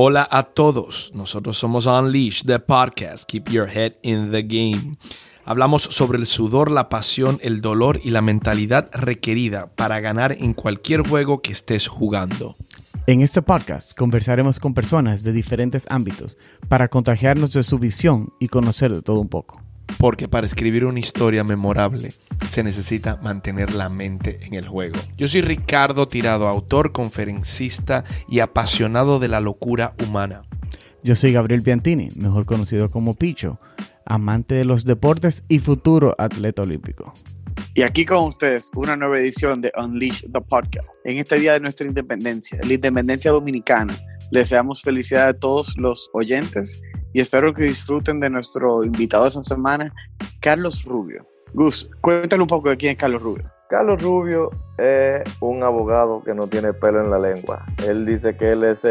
Hola a todos, nosotros somos Unleash, the podcast, Keep Your Head in the Game. Hablamos sobre el sudor, la pasión, el dolor y la mentalidad requerida para ganar en cualquier juego que estés jugando. En este podcast conversaremos con personas de diferentes ámbitos para contagiarnos de su visión y conocer de todo un poco. Porque para escribir una historia memorable se necesita mantener la mente en el juego. Yo soy Ricardo Tirado, autor, conferencista y apasionado de la locura humana. Yo soy Gabriel Piantini, mejor conocido como Picho, amante de los deportes y futuro atleta olímpico. Y aquí con ustedes una nueva edición de Unleash the Podcast. En este día de nuestra independencia, la independencia dominicana, les deseamos felicidad a todos los oyentes y espero que disfruten de nuestro invitado esta semana, Carlos Rubio. Gus, cuéntale un poco de quién es Carlos Rubio. Carlos Rubio es un abogado que no tiene pelo en la lengua. Él dice que él es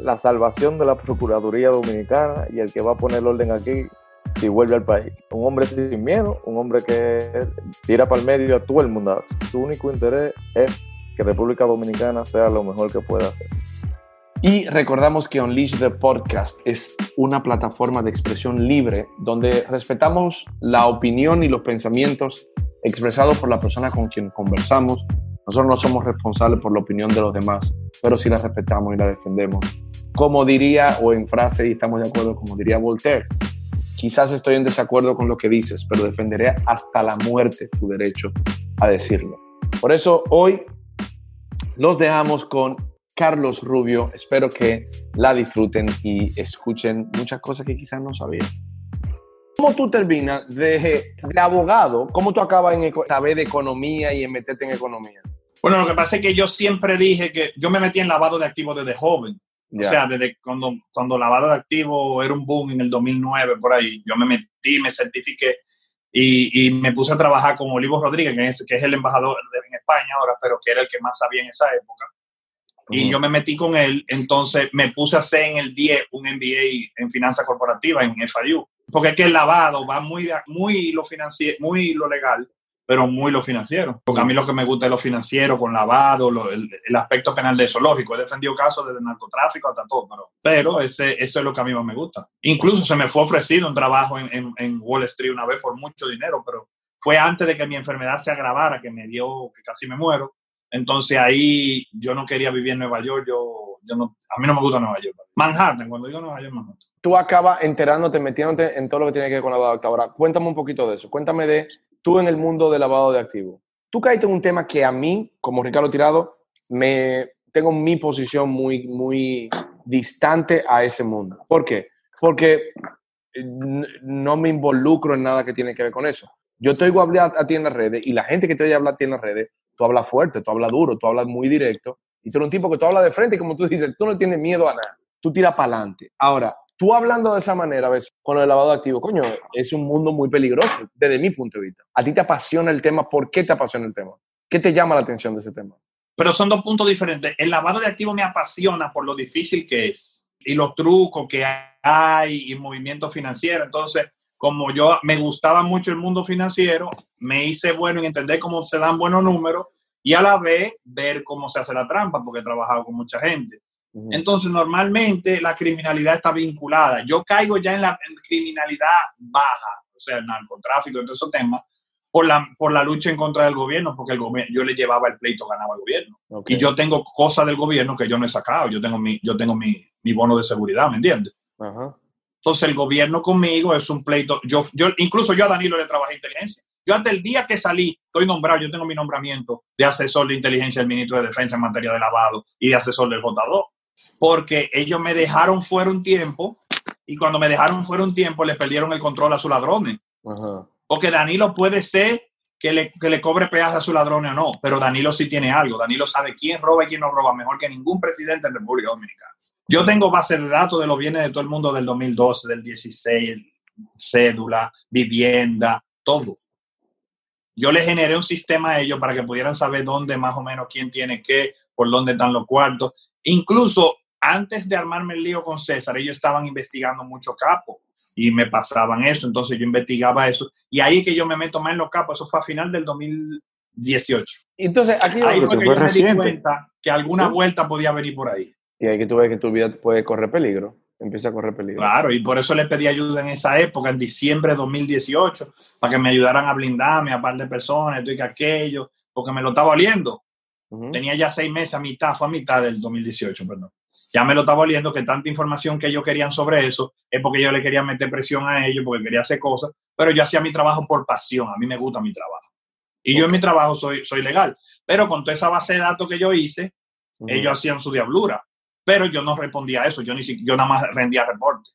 la salvación de la Procuraduría Dominicana y el que va a poner orden aquí si vuelve al país. Un hombre sin miedo, un hombre que tira para el medio a todo el mundo. Su único interés es que República Dominicana sea lo mejor que pueda hacer. Y recordamos que Unleash the Podcast es una plataforma de expresión libre donde respetamos la opinión y los pensamientos expresados por la persona con quien conversamos. Nosotros no somos responsables por la opinión de los demás, pero sí la respetamos y la defendemos. Como diría, o en frase, y estamos de acuerdo, como diría Voltaire, quizás estoy en desacuerdo con lo que dices, pero defenderé hasta la muerte tu derecho a decirlo. Por eso hoy los dejamos con Carlos Rubio. Espero que la disfruten y escuchen muchas cosas que quizás no sabías. ¿Cómo tú terminas de, de abogado? ¿Cómo tú acabas en saber de economía y en meterte en economía? Bueno, lo que pasa es que yo siempre dije que yo me metí en lavado de activos desde joven. O sea, desde cuando, cuando lavado de activos era un boom en el 2009, por ahí, yo me metí, me certifiqué y, y me puse a trabajar con Olivo Rodríguez, que es, que es el embajador en España ahora, pero que era el que más sabía en esa época. Y yo me metí con él, entonces me puse a hacer en el 10 un MBA en finanzas corporativas en FIU. Porque es que el lavado va muy, muy, lo muy lo legal, pero muy lo financiero. Porque a mí lo que me gusta es lo financiero, con lavado, lo- el, el aspecto penal de eso. Lógico, he defendido casos desde narcotráfico hasta todo, pero, pero ese, eso es lo que a mí más me gusta. Incluso se me fue ofrecido un trabajo en, en- en Wall Street una vez por mucho dinero, pero fue antes de que mi enfermedad se agravara, que me dio, que casi me muero. Entonces ahí yo no quería vivir en Nueva York, yo, no, a mí no me gusta Nueva York. Manhattan, cuando digo Nueva York, Manhattan. Tú acabas enterándote, metiéndote en todo lo que tiene que ver con lavado de activos. Ahora, cuéntame un poquito de eso. Cuéntame de tú en el mundo del lavado de activos. Tú caíste en un tema que a mí, como Ricardo Tirado, me tengo mi posición muy, muy distante a ese mundo. ¿Por qué? Porque n- no me involucro en nada que tiene que ver con eso. Yo te oigo hablar a ti en redes y la gente que te oye hablar a ti en las redes, tú hablas fuerte, tú hablas duro, tú hablas muy directo y tú eres un tipo que tú hablas de frente y como tú dices, tú no tienes miedo a nada, tú tiras para adelante. Ahora, tú hablando de esa manera, ves, con el lavado de activos, coño, es un mundo muy peligroso desde mi punto de vista. A ti te apasiona el tema, ¿por qué te apasiona el tema? ¿Qué te llama la atención de ese tema? Pero son dos puntos diferentes. El lavado de activos me apasiona por lo difícil que es y los trucos que hay y movimiento financiero. Entonces, como yo me gustaba mucho el mundo financiero, me hice bueno en entender cómo se dan buenos números y a la vez ver cómo se hace la trampa, porque he trabajado con mucha gente. Entonces, normalmente la criminalidad está vinculada. Yo caigo ya en la criminalidad baja, o sea, el narcotráfico y todos esos temas, por la, por la lucha en contra del gobierno, porque el gobierno, yo le llevaba el pleito, ganaba el gobierno. Y yo tengo cosas del gobierno que yo no he sacado. Yo tengo mi, yo tengo mi, mi bono de seguridad, ¿me entiendes? Ajá. Entonces el gobierno conmigo es un pleito. Yo, yo, incluso yo a Danilo le trabajé inteligencia. Yo hasta el día que salí, estoy nombrado, yo tengo mi nombramiento de asesor de inteligencia del ministro de Defensa en materia de lavado y de asesor del J2. Porque ellos me dejaron fuera un tiempo y cuando me dejaron fuera un tiempo le perdieron el control a sus ladrones. Ajá. Porque Danilo puede ser que le, que le cobre peaje a sus ladrones o no, pero Danilo sí tiene algo. Danilo sabe quién roba y quién no roba mejor que ningún presidente en República Dominicana. Yo tengo base de datos de los bienes de todo el mundo del 2012, del 16, cédula, vivienda, todo. Yo le generé un sistema a ellos para que pudieran saber dónde más o menos quién tiene qué, por dónde están los cuartos. Incluso antes de armarme el lío con César, ellos estaban investigando mucho capo y me pasaban eso, entonces yo investigaba eso y ahí es que yo me meto más en los capos, eso fue a final del 2018. Entonces, aquí Ahí fue que yo me di cuenta que alguna vuelta podía venir por ahí. Y hay que tú ves que tu vida puede correr peligro. Empieza a correr peligro. Claro, y por eso le pedí ayuda en esa época, en diciembre de 2018, para que me ayudaran a blindarme a par de personas, esto y que aquello, porque me lo estaba oliendo. Tenía ya seis meses a mitad, fue a mitad del 2018, perdón. Ya me lo estaba oliendo que tanta información que ellos querían sobre eso es porque yo le quería meter presión a ellos, porque quería hacer cosas, pero yo hacía mi trabajo por pasión, a mí me gusta mi trabajo. Y yo en mi trabajo soy, soy legal, pero con toda esa base de datos que yo hice, ellos hacían su diablura, pero yo no respondía a eso, yo, ni yo nada más rendía reporte.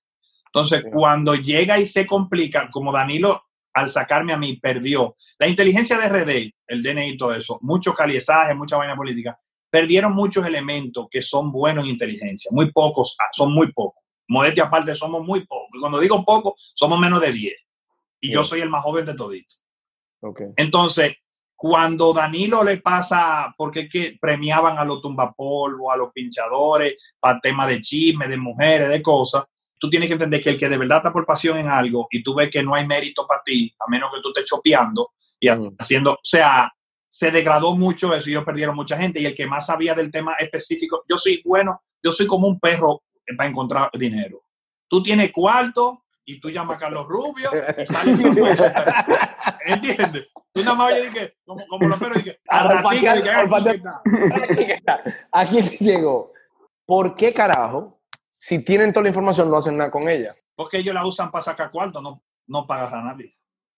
Entonces, Sí. cuando llega y se complica, como Danilo al sacarme a mí perdió, la inteligencia de RD, el DNI y todo eso, mucho caliezaje, mucha vaina política, perdieron muchos elementos que son buenos en inteligencia, muy pocos, ah, son muy pocos. Modestia aparte, somos muy pocos. Y Cuando digo poco, somos menos de 10. Y yo soy el más joven de toditos. Ok. Entonces, cuando Danilo le pasa, porque es que premiaban a los tumbapolvos, a los pinchadores, para temas de chisme, de mujeres, de cosas, tú tienes que entender que el que de verdad está por pasión en algo y tú ves que no hay mérito para ti, a menos que tú estés chopeando y Ujú. haciendo, o sea, se degradó mucho eso y ellos perdieron mucha gente y el que más sabía del tema específico, yo soy bueno, yo soy como un perro para encontrar dinero. Tú tienes cuarto y tú llamas a Carlos Rubio y sales con ¿Entiendes? Tú nada más oyes que, como, como los perros, dije, al ratito. Aquí llegó. ¿Por qué carajo, si tienen toda la información, no hacen nada con ella? Porque ellos la usan para sacar cuarto, no, no para agarrar a nadie.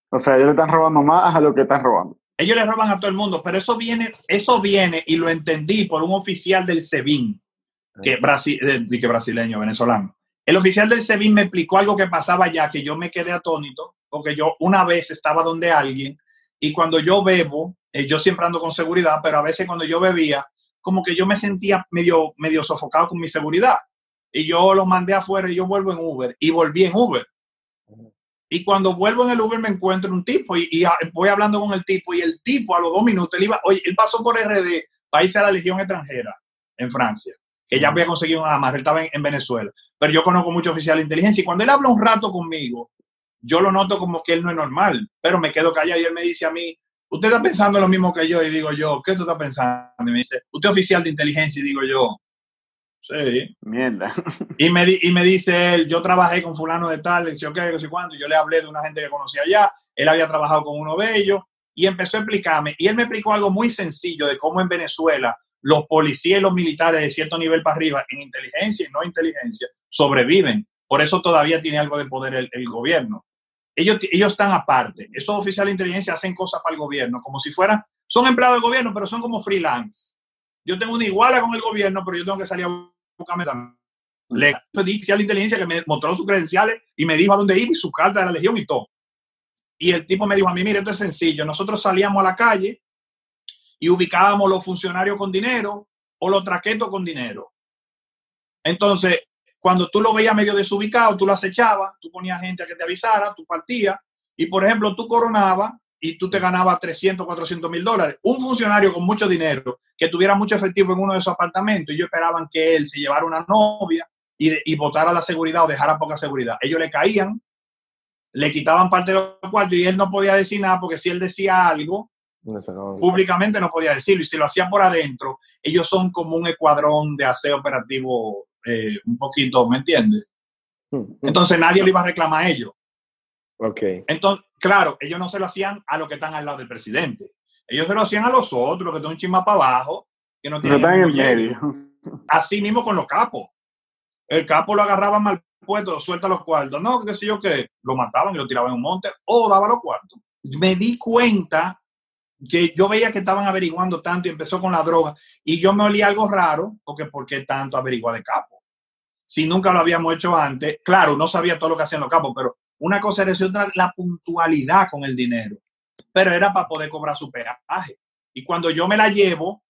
O sea, ellos le están robando más a lo que están robando. Ellos le roban a todo el mundo, pero eso viene, eso viene y lo entendí por un oficial del SEBIN, que, brasi, eh, di que brasileño, venezolano. El oficial del SEBIN me explicó algo que pasaba ya, que yo me quedé atónito, porque yo una vez estaba donde alguien y cuando yo bebo, eh, yo siempre ando con seguridad, pero a veces cuando yo bebía, como que yo me sentía medio, medio sofocado con mi seguridad. Y yo lo mandé afuera y yo vuelvo en Uber y volví en Uber. Y cuando vuelvo en el Uber me encuentro un tipo y, voy hablando con el tipo y el tipo a los dos minutos, él iba, oye, él pasó por RD, país a la Legión extranjera en Francia, que ya había conseguido un amarre, él estaba en, en Venezuela. Pero yo conozco muchos oficiales de inteligencia y cuando él habla un rato conmigo, yo lo noto como que él no es normal, pero me quedo callado y él me dice a mí, usted está pensando lo mismo que yo y digo yo, ¿qué tú estás pensando? Y me dice, usted es oficial de inteligencia y digo yo, sí. Mierda. Y me, di- y me dice él, yo trabajé con fulano de tal, le ok, no sé cuánto, yo le hablé de una gente que conocía allá, él había trabajado con uno de ellos y empezó a explicarme, y él me explicó algo muy sencillo de cómo en Venezuela los policías y los militares de cierto nivel para arriba, en inteligencia y no inteligencia, sobreviven. Por eso todavía tiene algo de poder el, gobierno. Ellos, ellos están aparte. Esos oficiales de inteligencia hacen cosas para el gobierno, como si fueran, son empleados del gobierno, pero son como freelance. Yo tengo una iguala con el gobierno, pero yo tengo que salir a buscarme también. Le oficial de inteligencia que me mostró sus credenciales y me dijo a dónde iba y su carta de la legión y todo. Y el tipo me dijo a mí, mire, esto es sencillo. Nosotros salíamos a la calle y ubicábamos los funcionarios con dinero o los traquetos con dinero. Entonces, cuando tú lo veías medio desubicado, tú lo acechabas, tú ponías gente a que te avisara, tú partías y, por ejemplo, tú coronabas y tú te ganabas 300, 400 mil dólares. Un funcionario con mucho dinero que tuviera mucho efectivo en uno de esos apartamentos y ellos esperaban que él se llevara una novia y, y votara la seguridad o dejara poca seguridad. Ellos le caían, le quitaban parte de los cuartos y él no podía decir nada porque si él decía algo, públicamente no podía decirlo y si lo hacía por adentro, ellos son como un escuadrón de aseo operativo eh, un poquito, ¿me entiendes? Entonces nadie le iba a reclamar a ellos. Ok. Entonces, claro, ellos no se lo hacían a los que están al lado del presidente. Ellos se lo hacían a los otros, los que están un chisma para abajo, que no tienen están en medio. Así mismo con los capos. El capo lo agarraba mal puesto, suelta los cuartos. No, qué sé yo qué. Lo mataban y lo tiraban en un monte o daba los cuartos. Me di cuenta que yo veía que estaban averiguando tanto y empezó con la droga y yo me olía algo raro porque ¿por qué tanto averiguar de capo? Si nunca lo habíamos hecho antes, claro, no sabía todo lo que hacían los capos, pero una cosa era otra la puntualidad con el dinero. Pero era para poder cobrar su peaje. Y cuando yo me la llevo,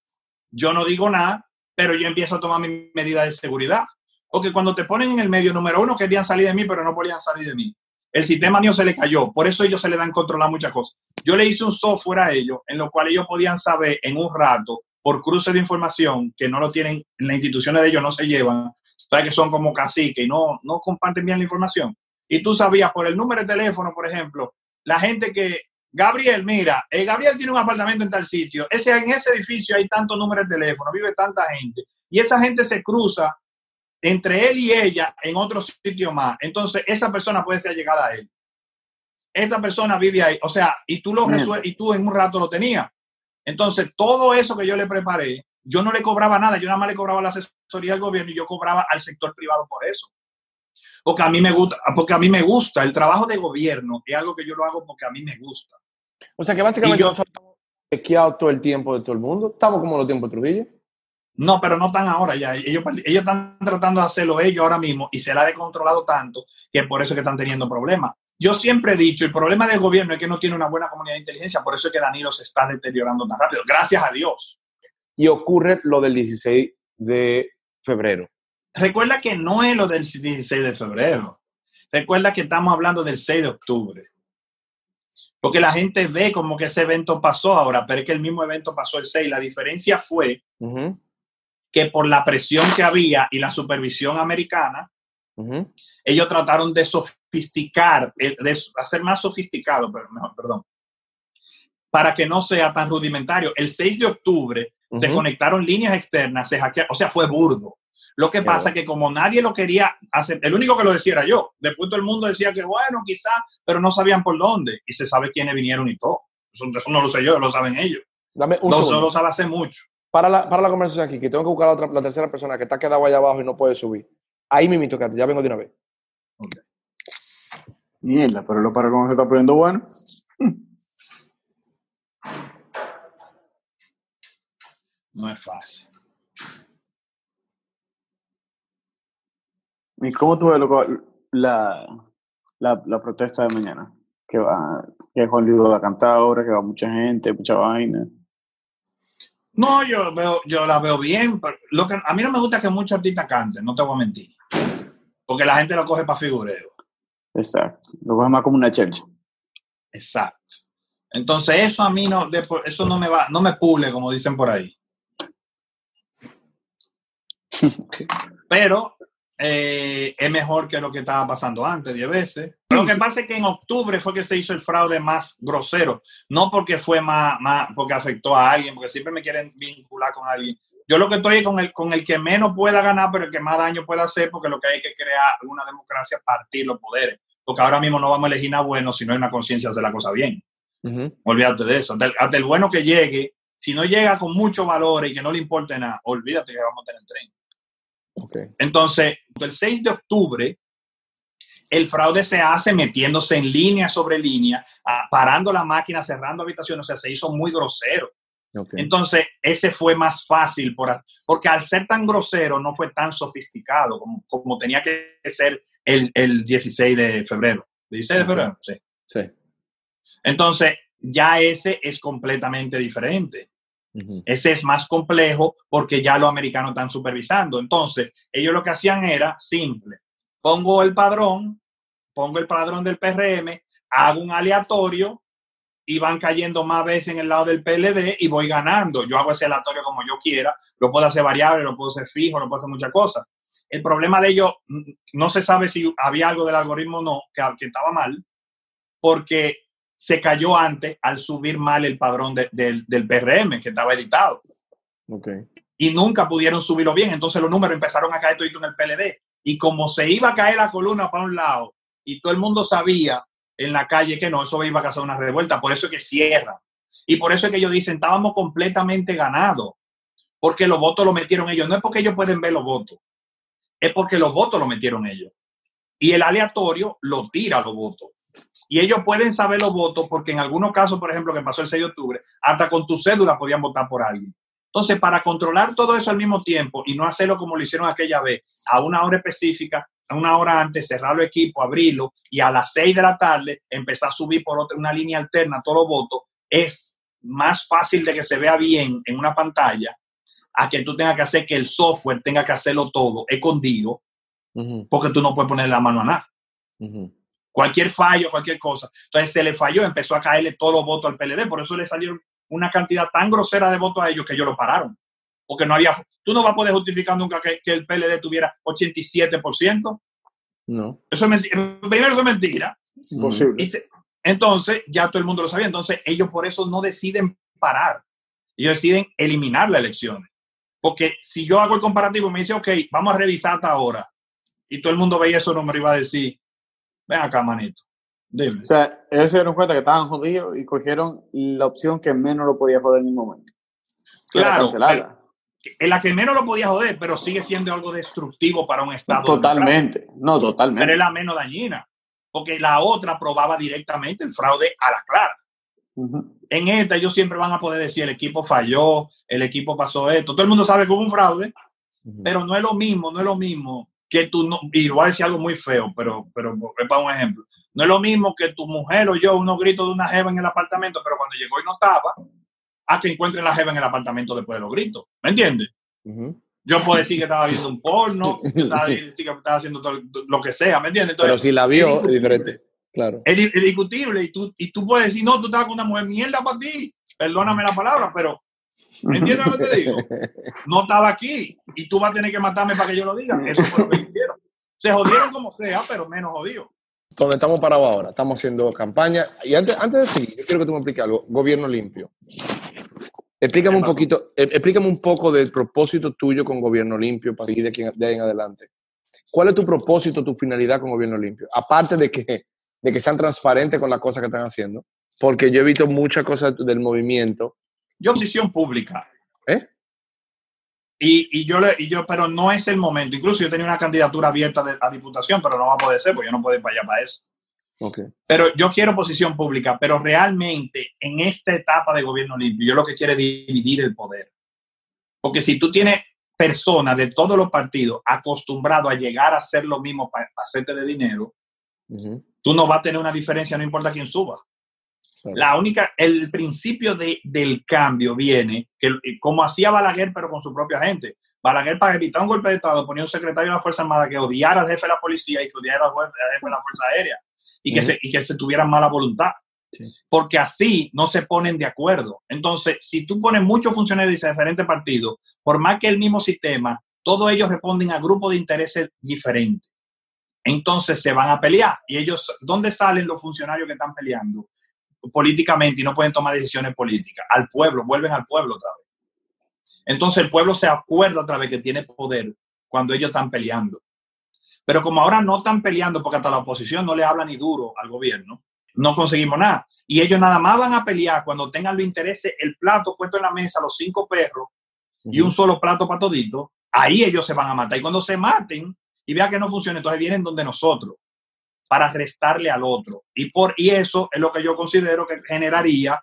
yo no digo nada, pero yo empiezo a tomar mi medida de seguridad. Porque cuando te ponen en el medio, número uno, querían salir de mí, pero no podían salir de mí. El sistema mío se le cayó, por eso ellos se le dan controlar muchas cosas. Yo le hice un software a ellos en lo cual ellos podían saber en un rato, por cruce de información, que no lo tienen, en las instituciones de ellos no se llevan, sabes que son como caciques y no, no comparten bien la información. Y tú sabías por el número de teléfono, por ejemplo, la gente que, Gabriel, mira, eh, Gabriel tiene un apartamento en tal sitio, ese, en ese edificio hay tantos números de teléfono, vive tanta gente, y esa gente se cruza entre él y ella en otro sitio más. Entonces, esa persona puede ser llegada a él. Esta persona vive ahí. O sea, y tú lo resuelves, y tú en un rato lo tenías. Entonces, todo eso que yo le preparé, yo no le cobraba nada, yo nada más le cobraba la asesoría al gobierno y yo cobraba al sector privado por eso. Porque a mí me gusta, porque a mí me gusta, el trabajo de gobierno es algo que yo lo hago porque a mí me gusta. O sea que básicamente Y yo- nosotros estamos todo el tiempo de todo el mundo. Estamos como los tiempos de Trujillo. No, pero no tan ahora ya. Ellos, ellos están tratando de hacerlo ellos ahora mismo y se la ha descontrolado tanto que por eso es que están teniendo problemas. Yo siempre he dicho, el problema del gobierno es que no tiene una buena comunidad de inteligencia, por eso es que Danilo se está deteriorando tan rápido. Gracias a Dios. Y ocurre lo del 16 de febrero. Recuerda que no es lo del 16 de febrero. Recuerda que estamos hablando del 6 de octubre. Porque la gente ve como que ese evento pasó ahora, pero es que el mismo evento pasó el 6. La diferencia fue que por la presión que había y la supervisión americana, ujú. ellos trataron de sofisticar, eh, de hacer más sofisticado, pero mejor, perdón, para que no sea tan rudimentario. El 6 de octubre se conectaron líneas externas, se hackearon, o sea, fue burdo. Lo que pasa bueno. que como nadie lo quería hacer, el único que lo decía era yo. Después todo el mundo decía que bueno, quizá, pero no sabían por dónde. Y se sabe quiénes vinieron y todo. Eso, eso no lo sé yo, lo saben ellos. Dame un No, segundo. eso lo sabe hace mucho. Para la, para la conversación aquí, que tengo que buscar a la, otra, la tercera persona que está quedado allá abajo y no puede subir. Ahí mismo, quédate, ya vengo de una vez. Mierda, pero lo para cómo se está poniendo bueno. No es fácil. ¿Y cómo tú ves loco, la, la, la protesta de mañana? Que va, que Juan Luis va a cantar ahora, que va mucha gente, mucha vaina. No, yo veo, yo la veo bien, pero lo que, a mí no me gusta que muchos artistas canten, no te voy a mentir. Porque la gente lo coge para figureo. Exacto. Lo coge más como una chercha. Exacto. Entonces, eso a mí no, eso no me va, no me pule, como dicen por ahí. Pero eh, es mejor que lo que estaba pasando antes, 10 veces. Lo que pasa es que en octubre fue que se hizo el fraude más grosero, no porque fue más, más porque afectó a alguien, porque siempre me quieren vincular con alguien. Yo lo que estoy es con el, con el que menos pueda ganar, pero el que más daño pueda hacer, porque lo que hay que crear una democracia, partir los poderes. Porque ahora mismo no vamos a elegir nada bueno si no hay una conciencia de hacer la cosa bien. Olvídate de eso. Hasta el, hasta el bueno que llegue, si no llega con mucho valor y que no le importe nada, olvídate que vamos a tener tren. Ok. Entonces, el 6 de octubre, el fraude se hace metiéndose en línea sobre línea, parando la máquina, cerrando habitaciones, o sea, se hizo muy grosero. ok. Entonces, ese fue más fácil, por, porque al ser tan grosero no fue tan sofisticado como, como tenía que ser el, el 16 de febrero. 16 de febrero, sí. Sí. Entonces, ya ese es completamente diferente. Ese es más complejo porque ya los americanos están supervisando. Entonces, ellos lo que hacían era simple. Pongo el padrón, pongo el padrón del PRM, hago un aleatorio y van cayendo más veces en el lado del PLD y voy ganando. Yo hago ese aleatorio como yo quiera. Lo puedo hacer variable, lo puedo hacer fijo, lo puedo hacer muchas cosas. El problema de ellos, mm, no se sabe si había algo del algoritmo o no, que estaba mal, porque se cayó antes al subir mal el padrón de- del, del PRM, que estaba editado. Ok. Y nunca pudieron subirlo bien. Entonces los números empezaron a caer todito en el PLD. Y como se iba a caer la columna para un lado y todo el mundo sabía en la calle que no, eso iba a causar una revuelta. Por eso es que cierran. Y por eso es que ellos dicen, estábamos completamente ganados. Porque los votos lo metieron ellos. No es porque ellos pueden ver los votos. Es porque los votos lo metieron ellos. Y el aleatorio lo tira los votos. Y ellos pueden saber los votos porque en algunos casos, por ejemplo, que pasó el 6 de octubre, hasta con tu cédula podían votar por alguien. Entonces, para controlar todo eso al mismo tiempo y no hacerlo como lo hicieron aquella vez, a una hora específica, a una hora antes, cerrar los equipos, abrirlo y a las 6 de la tarde empezar a subir por otra, una línea alterna todos los votos, es más fácil de que se vea bien en una pantalla a que tú tengas que hacer que el software tenga que hacerlo todo escondido, Ujú. porque tú no puedes poner la mano a nada. Cualquier fallo, cualquier cosa. Entonces se le falló, empezó a caerle todos los votos al PLD, por eso le salieron una cantidad tan grosera de votos a ellos que ellos lo pararon. Porque no había, tú no vas a poder justificar nunca que, que el PLD tuviera 87%. No. Eso es mentira. Primero, eso es mentira. Imposible. Y se- entonces, ya todo el mundo lo sabía. Entonces, ellos por eso no deciden parar. Ellos deciden eliminar las elecciones. Porque si yo hago el comparativo y me dice, ok, vamos a revisar hasta ahora, y todo el mundo veía esos números, iba a decir, ven acá, manito, dime. O sea, ellos se dieron cuenta que estaban jodidos y cogieron la opción que menos lo podía joder en el momento. Claro. En la que menos lo podía joder, pero sigue siendo algo destructivo para un Estado. Totalmente. No, pero totalmente. es la menos dañina, porque la otra probaba directamente el fraude a la clara. En esta ellos siempre van a poder decir el equipo falló, el equipo pasó esto, todo el mundo sabe que hubo un fraude, pero no es lo mismo, no es lo mismo que tú, no, y voy a decir algo muy feo, pero, pero es para un ejemplo, no es lo mismo que tu mujer o yo unos gritos de una jeva en el apartamento, pero cuando llegó y no estaba, a que encuentren la jeva en el apartamento después de los gritos, ¿me entiendes? Yo puedo decir que estaba viendo un porno, yo estaba decir que estaba haciendo todo- lo que sea, ¿me entiendes? Pero si la vio, es diferente. Claro. es discutible y tú, y tú puedes decir, no, tú estabas con una mujer mierda para ti, perdóname la palabra, pero ¿entiendes lo que te digo? No estaba aquí y tú vas a tener que matarme para que yo lo diga. Eso fue lo que hicieron. Se jodieron como sea, pero menos jodido. Donde estamos parados ahora, estamos haciendo campaña. Y antes, antes de seguir, yo quiero que tú me expliques algo. Gobierno limpio. Explícame un poquito, eh, explícame un poco del propósito tuyo con Gobierno limpio para seguir de aquí de ahí en adelante. ¿Cuál es tu propósito, tu finalidad con Gobierno limpio? Aparte de que, de que sean transparentes con las cosas que están haciendo, porque yo he visto muchas cosas del movimiento. Yo posición pública. ¿Eh? Y, y yo le, y yo, pero no es el momento. Incluso yo tenía una candidatura abierta de- a diputación, pero no va a poder ser, porque yo no puedo ir para allá para eso. Okay. Pero yo quiero posición pública, pero realmente en esta etapa de gobierno limpio, yo lo que quiero es dividir el poder. Porque si tú tienes personas de todos los partidos acostumbrados a llegar a hacer lo mismo para, hacerte de dinero, tú no vas a tener una diferencia, no importa quién suba. Claro. La única, el principio de, del cambio viene, que eh, como hacía Balaguer, pero con su propia gente. Balaguer, para evitar un golpe de Estado, ponía un secretario de la Fuerza Armada que odiara al jefe de la policía y que odiara al jefe de la Fuerza Aérea y que, se, y que se tuvieran mala voluntad. Sí. Porque así no se ponen de acuerdo. Entonces, si tú pones muchos funcionarios de diferentes partidos, por más que el mismo sistema, todos ellos responden a grupos de intereses diferentes. Entonces se van a pelear. ¿Y ellos, dónde salen los funcionarios que están peleando? Políticamente y no pueden tomar decisiones políticas. Al pueblo, vuelven al pueblo otra vez. Entonces el pueblo se acuerda otra vez que tiene poder cuando ellos están peleando. Pero como ahora no están peleando porque hasta la oposición no le habla ni duro al gobierno, no conseguimos nada. Y ellos nada más van a pelear cuando tengan los intereses, el plato puesto en la mesa, los cinco perros y un solo plato para todito, ahí ellos se van a matar. Y cuando se maten y vean que no funciona, entonces vienen donde nosotros para restarle al otro. Y, por, y eso es lo que yo considero que generaría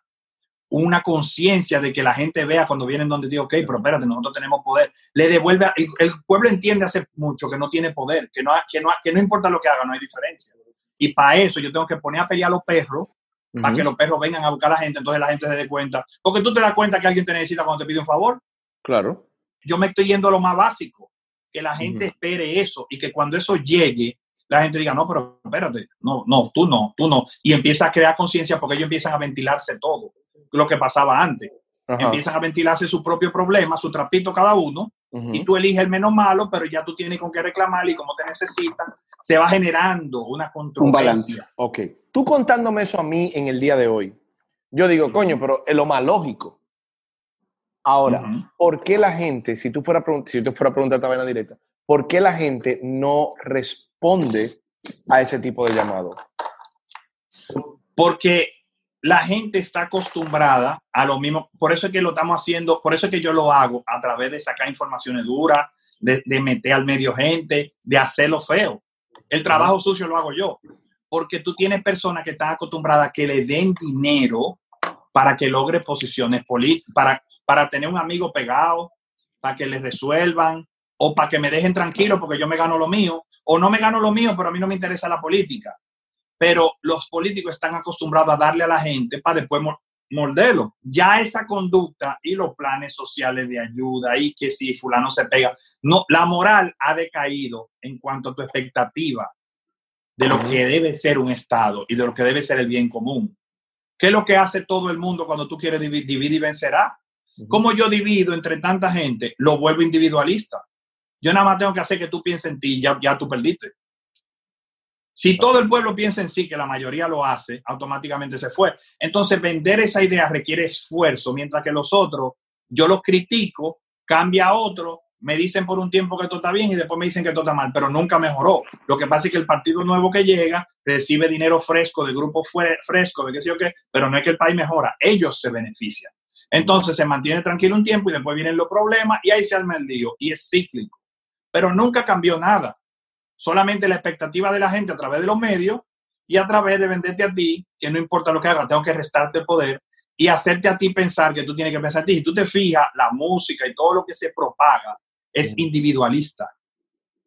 una conciencia de que la gente vea cuando vienen donde digo, ok, pero espérate, nosotros tenemos poder. Le devuelve, a- el, el pueblo entiende hace mucho que no tiene poder, que no, que no, que no importa lo que haga, no hay diferencia. Y para eso yo tengo que poner a pelear a los perros, para que los perros vengan a buscar a la gente, entonces la gente se dé cuenta. Porque tú te das cuenta que alguien te necesita cuando te pide un favor. Claro. Yo me estoy yendo a lo más básico, que la gente espere eso y que cuando eso llegue, la gente diga, no, pero espérate, no, no, tú no, tú no. Y empieza a crear conciencia porque ellos empiezan a ventilarse todo, lo que pasaba antes. Ajá. Empiezan a ventilarse su propio problema, su trapito cada uno, y tú eliges el menos malo, pero ya tú tienes con qué reclamar y como te necesitan, se va generando una controversia. balance. Ok. Tú contándome eso a mí en el día de hoy, yo digo, coño, pero es lo más lógico. Ahora. ¿por qué la gente, si tú fuera si tú fuera a preguntar esta vaina directa, ¿por qué la gente no responde a ese tipo de llamado? porque la gente está acostumbrada a lo mismo, por eso es que lo estamos haciendo, por eso es que yo lo hago a través de sacar informaciones duras, de, de meter al medio gente, de hacerlo feo. El trabajo sucio lo hago yo, porque tú tienes personas que están acostumbradas a que le den dinero para que logre posiciones políticas, para, para tener un amigo pegado, para que les resuelvan, o para que me dejen tranquilo porque yo me gano lo mío, o no me gano lo mío, pero a mí no me interesa la política pero los políticos están acostumbrados a darle a la gente para después mor- morderlo. Ya esa conducta y los planes sociales de ayuda y que si fulano se pega, no, la moral ha decaído en cuanto a tu expectativa de lo que debe ser un Estado y de lo que debe ser el bien común. ¿Qué es lo que hace todo el mundo cuando tú quieres divi- dividir y vencerá? ¿Cómo yo divido entre tanta gente? Lo vuelvo individualista. Yo nada más tengo que hacer que tú pienses en ti ya, ya tú perdiste. Si todo el pueblo piensa en sí, que la mayoría lo hace, automáticamente se fue. Entonces, vender esa idea requiere esfuerzo, mientras que los otros, yo los critico, cambia otro, me dicen por un tiempo que todo está bien y después me dicen que todo está mal, pero nunca mejoró. Lo que pasa es que el partido nuevo que llega recibe dinero fresco de grupo fresco, de qué sé yo qué, pero no es que el país mejora, ellos se benefician. Entonces se mantiene tranquilo un tiempo y después vienen los problemas y ahí se arma el lío y es cíclico. Pero nunca cambió nada. Solamente la expectativa de la gente a través de los medios y a través de venderte a ti, que no importa lo que haga, tengo que restarte el poder y hacerte a ti pensar que tú tienes que pensar a ti. Si tú te fijas, la música y todo lo que se propaga es individualista.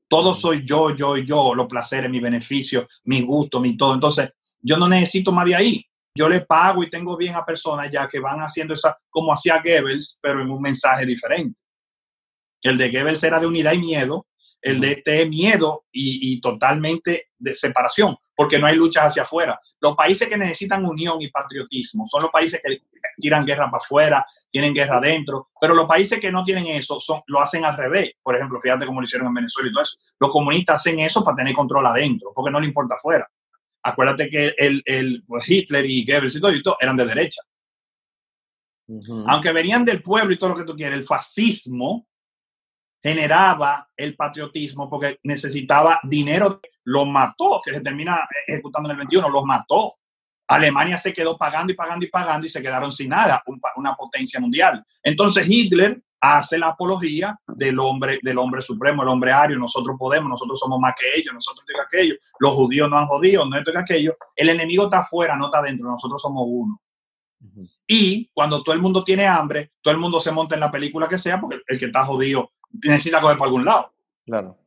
Todo soy yo, yo yo, los placeres, mi beneficio, mi gusto, mi todo. Entonces, yo no necesito más de ahí. Yo le pago y tengo bien a personas ya que van haciendo esa, como hacía Goebbels, pero en un mensaje diferente. El de Goebbels era de unidad y miedo, el de este miedo y, totalmente de separación, porque no hay luchas hacia afuera. Los países que necesitan unión y patriotismo son los países que tiran guerra para afuera, tienen guerra adentro, pero los países que no tienen eso son, lo hacen al revés. Por ejemplo, fíjate cómo lo hicieron en Venezuela y todo eso. Los comunistas hacen eso para tener control adentro, porque no le importa afuera. Acuérdate que el, el pues, Hitler y Goebbels y todo, y todo eran de derecha. Aunque venían del pueblo y todo lo que tú quieres, el fascismo generaba el patriotismo porque necesitaba dinero, lo mató, que se termina ejecutando en el 21, los mató. Alemania se quedó pagando y pagando y pagando y se quedaron sin nada, una potencia mundial. Entonces Hitler hace la apología del hombre, del hombre supremo, el hombre ario, nosotros podemos, nosotros somos más que ellos, nosotros que aquello, los judíos no han jodido, no esto que aquello, el enemigo está afuera, no está dentro, nosotros somos uno. Y cuando todo el mundo tiene hambre, todo el mundo se monta en la película que sea, porque el que está jodido necesita coger por algún lado. Claro.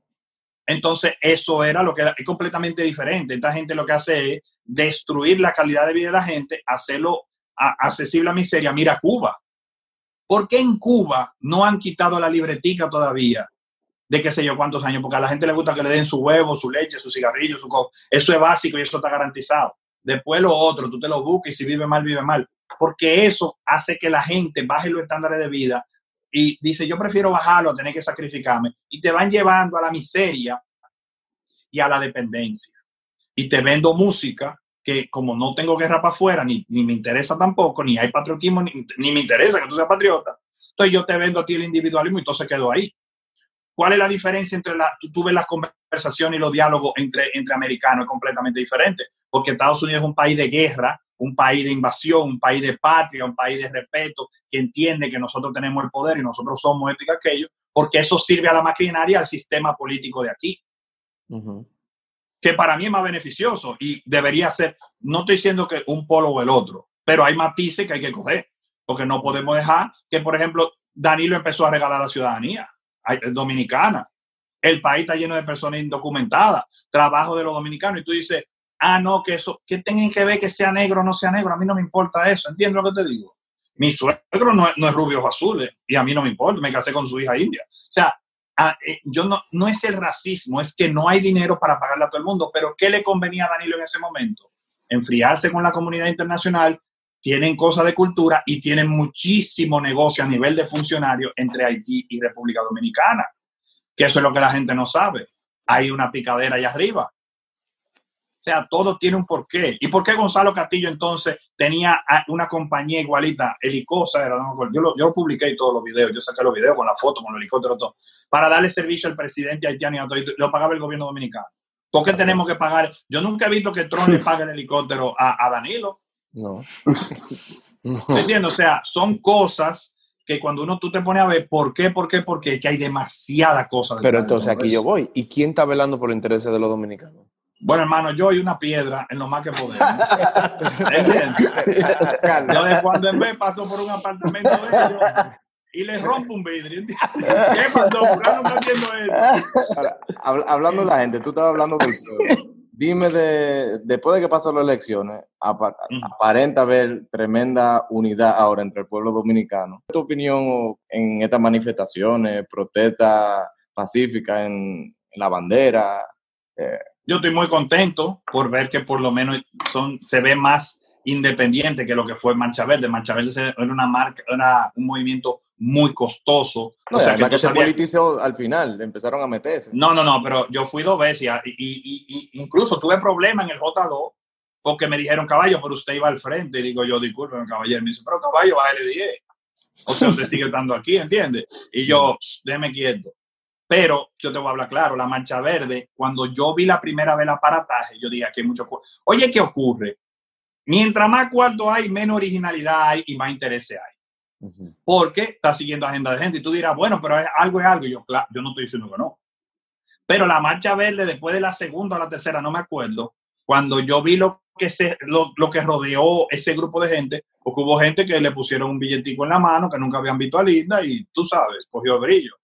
Entonces, eso era lo que era, es completamente diferente. Esta gente lo que hace es destruir la calidad de vida de la gente, hacerlo accesible a miseria. Mira Cuba. ¿Por qué en Cuba no han quitado la libretica todavía? De qué sé yo cuántos años, porque a la gente le gusta que le den su huevo, su leche, su cigarrillo, su co Eso es básico y eso está garantizado. Después lo otro, tú te lo buscas y si vive mal, vive mal. Porque eso hace que la gente baje los estándares de vida y dice, yo prefiero bajarlo a tener que sacrificarme. Y te van llevando a la miseria y a la dependencia. Y te vendo música que como no tengo guerra para afuera, ni, ni me interesa tampoco, ni hay patriotismo, ni, ni, me interesa que tú seas patriota, entonces yo te vendo a ti el individualismo y se quedó ahí. ¿Cuál es la diferencia entre la, tú, ves las conversaciones y los diálogos entre, entre americanos? Es completamente diferente, porque Estados Unidos es un país de guerra, un país de invasión, un país de patria, un país de respeto, que entiende que nosotros tenemos el poder y nosotros somos esto y aquello, porque eso sirve a la maquinaria, al sistema político de aquí. Que para mí es más beneficioso y debería ser, no estoy diciendo que un polo o el otro, pero hay matices que hay que coger, porque no podemos dejar que, por ejemplo, Danilo empezó a regalar la ciudadanía dominicana. El país está lleno de personas indocumentadas, trabajo de los dominicanos, y tú dices, ah, no, que eso, que tengan que ver que sea negro o no sea negro, a mí no me importa eso, ¿entiendes lo que te digo? Mi suegro no, es rubio o azul y a mí no me importa, me casé con su hija india. O sea, eh, yo no, no es el racismo, es que no hay dinero para pagarle a todo el mundo, pero ¿qué le convenía a Danilo en ese momento? Enfriarse con la comunidad internacional, tienen cosas de cultura y tienen muchísimo negocio a nivel de funcionarios entre Haití y República Dominicana, que eso es lo que la gente no sabe. Hay una picadera allá arriba sea, todo tiene un porqué. ¿Y por qué Gonzalo Castillo entonces tenía una compañía igualita, Helicosa, era, yo, lo, yo publiqué todos los videos, yo saqué los videos con la foto, con el helicóptero, todo, para darle servicio al presidente haitiano y a todo, y lo pagaba el gobierno dominicano. ¿Por qué tenemos que pagar? Yo nunca he visto que Trump le pague el helicóptero a, Danilo. No. no. Entiendo, o sea, son cosas que cuando uno tú te pones a ver por qué, por qué, por qué, que hay demasiadas cosas. Pero entonces aquí yo voy. ¿Y quién está velando por los intereses de los dominicanos? Bueno, hermano, yo y una piedra en lo más que podemos. Yo de cuando en vez paso por un apartamento de ellos y les rompo un vidrio. ¿Qué pasó? ¿Por no esto? hablando de la gente, tú estabas hablando del Dime, de, después de que pasan las elecciones, aparenta haber tremenda unidad ahora entre el pueblo dominicano. ¿Tu opinión en estas manifestaciones, protestas pacíficas en, la bandera? Eh, yo estoy muy contento por ver que por lo menos son, se ve más independiente que lo que fue Mancha Verde. Mancha Verde era una marca, era un movimiento muy costoso. o sea, que, que se politizó al final, empezaron a meterse. No, no, no, pero yo fui dos veces y, incluso tuve problemas en el J2 porque me dijeron, caballo, pero usted iba al frente. Y digo yo, disculpe, caballero. Me dice, pero caballo, bájale 10. O sea, usted sigue estando aquí, ¿entiendes? Y yo, déjeme quieto. Pero yo te voy a hablar claro, la Marcha Verde, cuando yo vi la primera vez el aparataje, yo dije, aquí hay mucho... Oye, ¿qué ocurre? Mientras más cuarto hay, menos originalidad hay y más interés hay. Porque está siguiendo agenda de gente. Y tú dirás, bueno, pero algo es algo. Y yo, claro, yo no estoy diciendo que no. Pero la Marcha Verde, después de la segunda o la tercera, no me acuerdo, cuando yo vi lo que, se, lo, lo, que rodeó ese grupo de gente, porque hubo gente que le pusieron un billetico en la mano, que nunca habían visto a Linda y tú sabes, cogió brillo.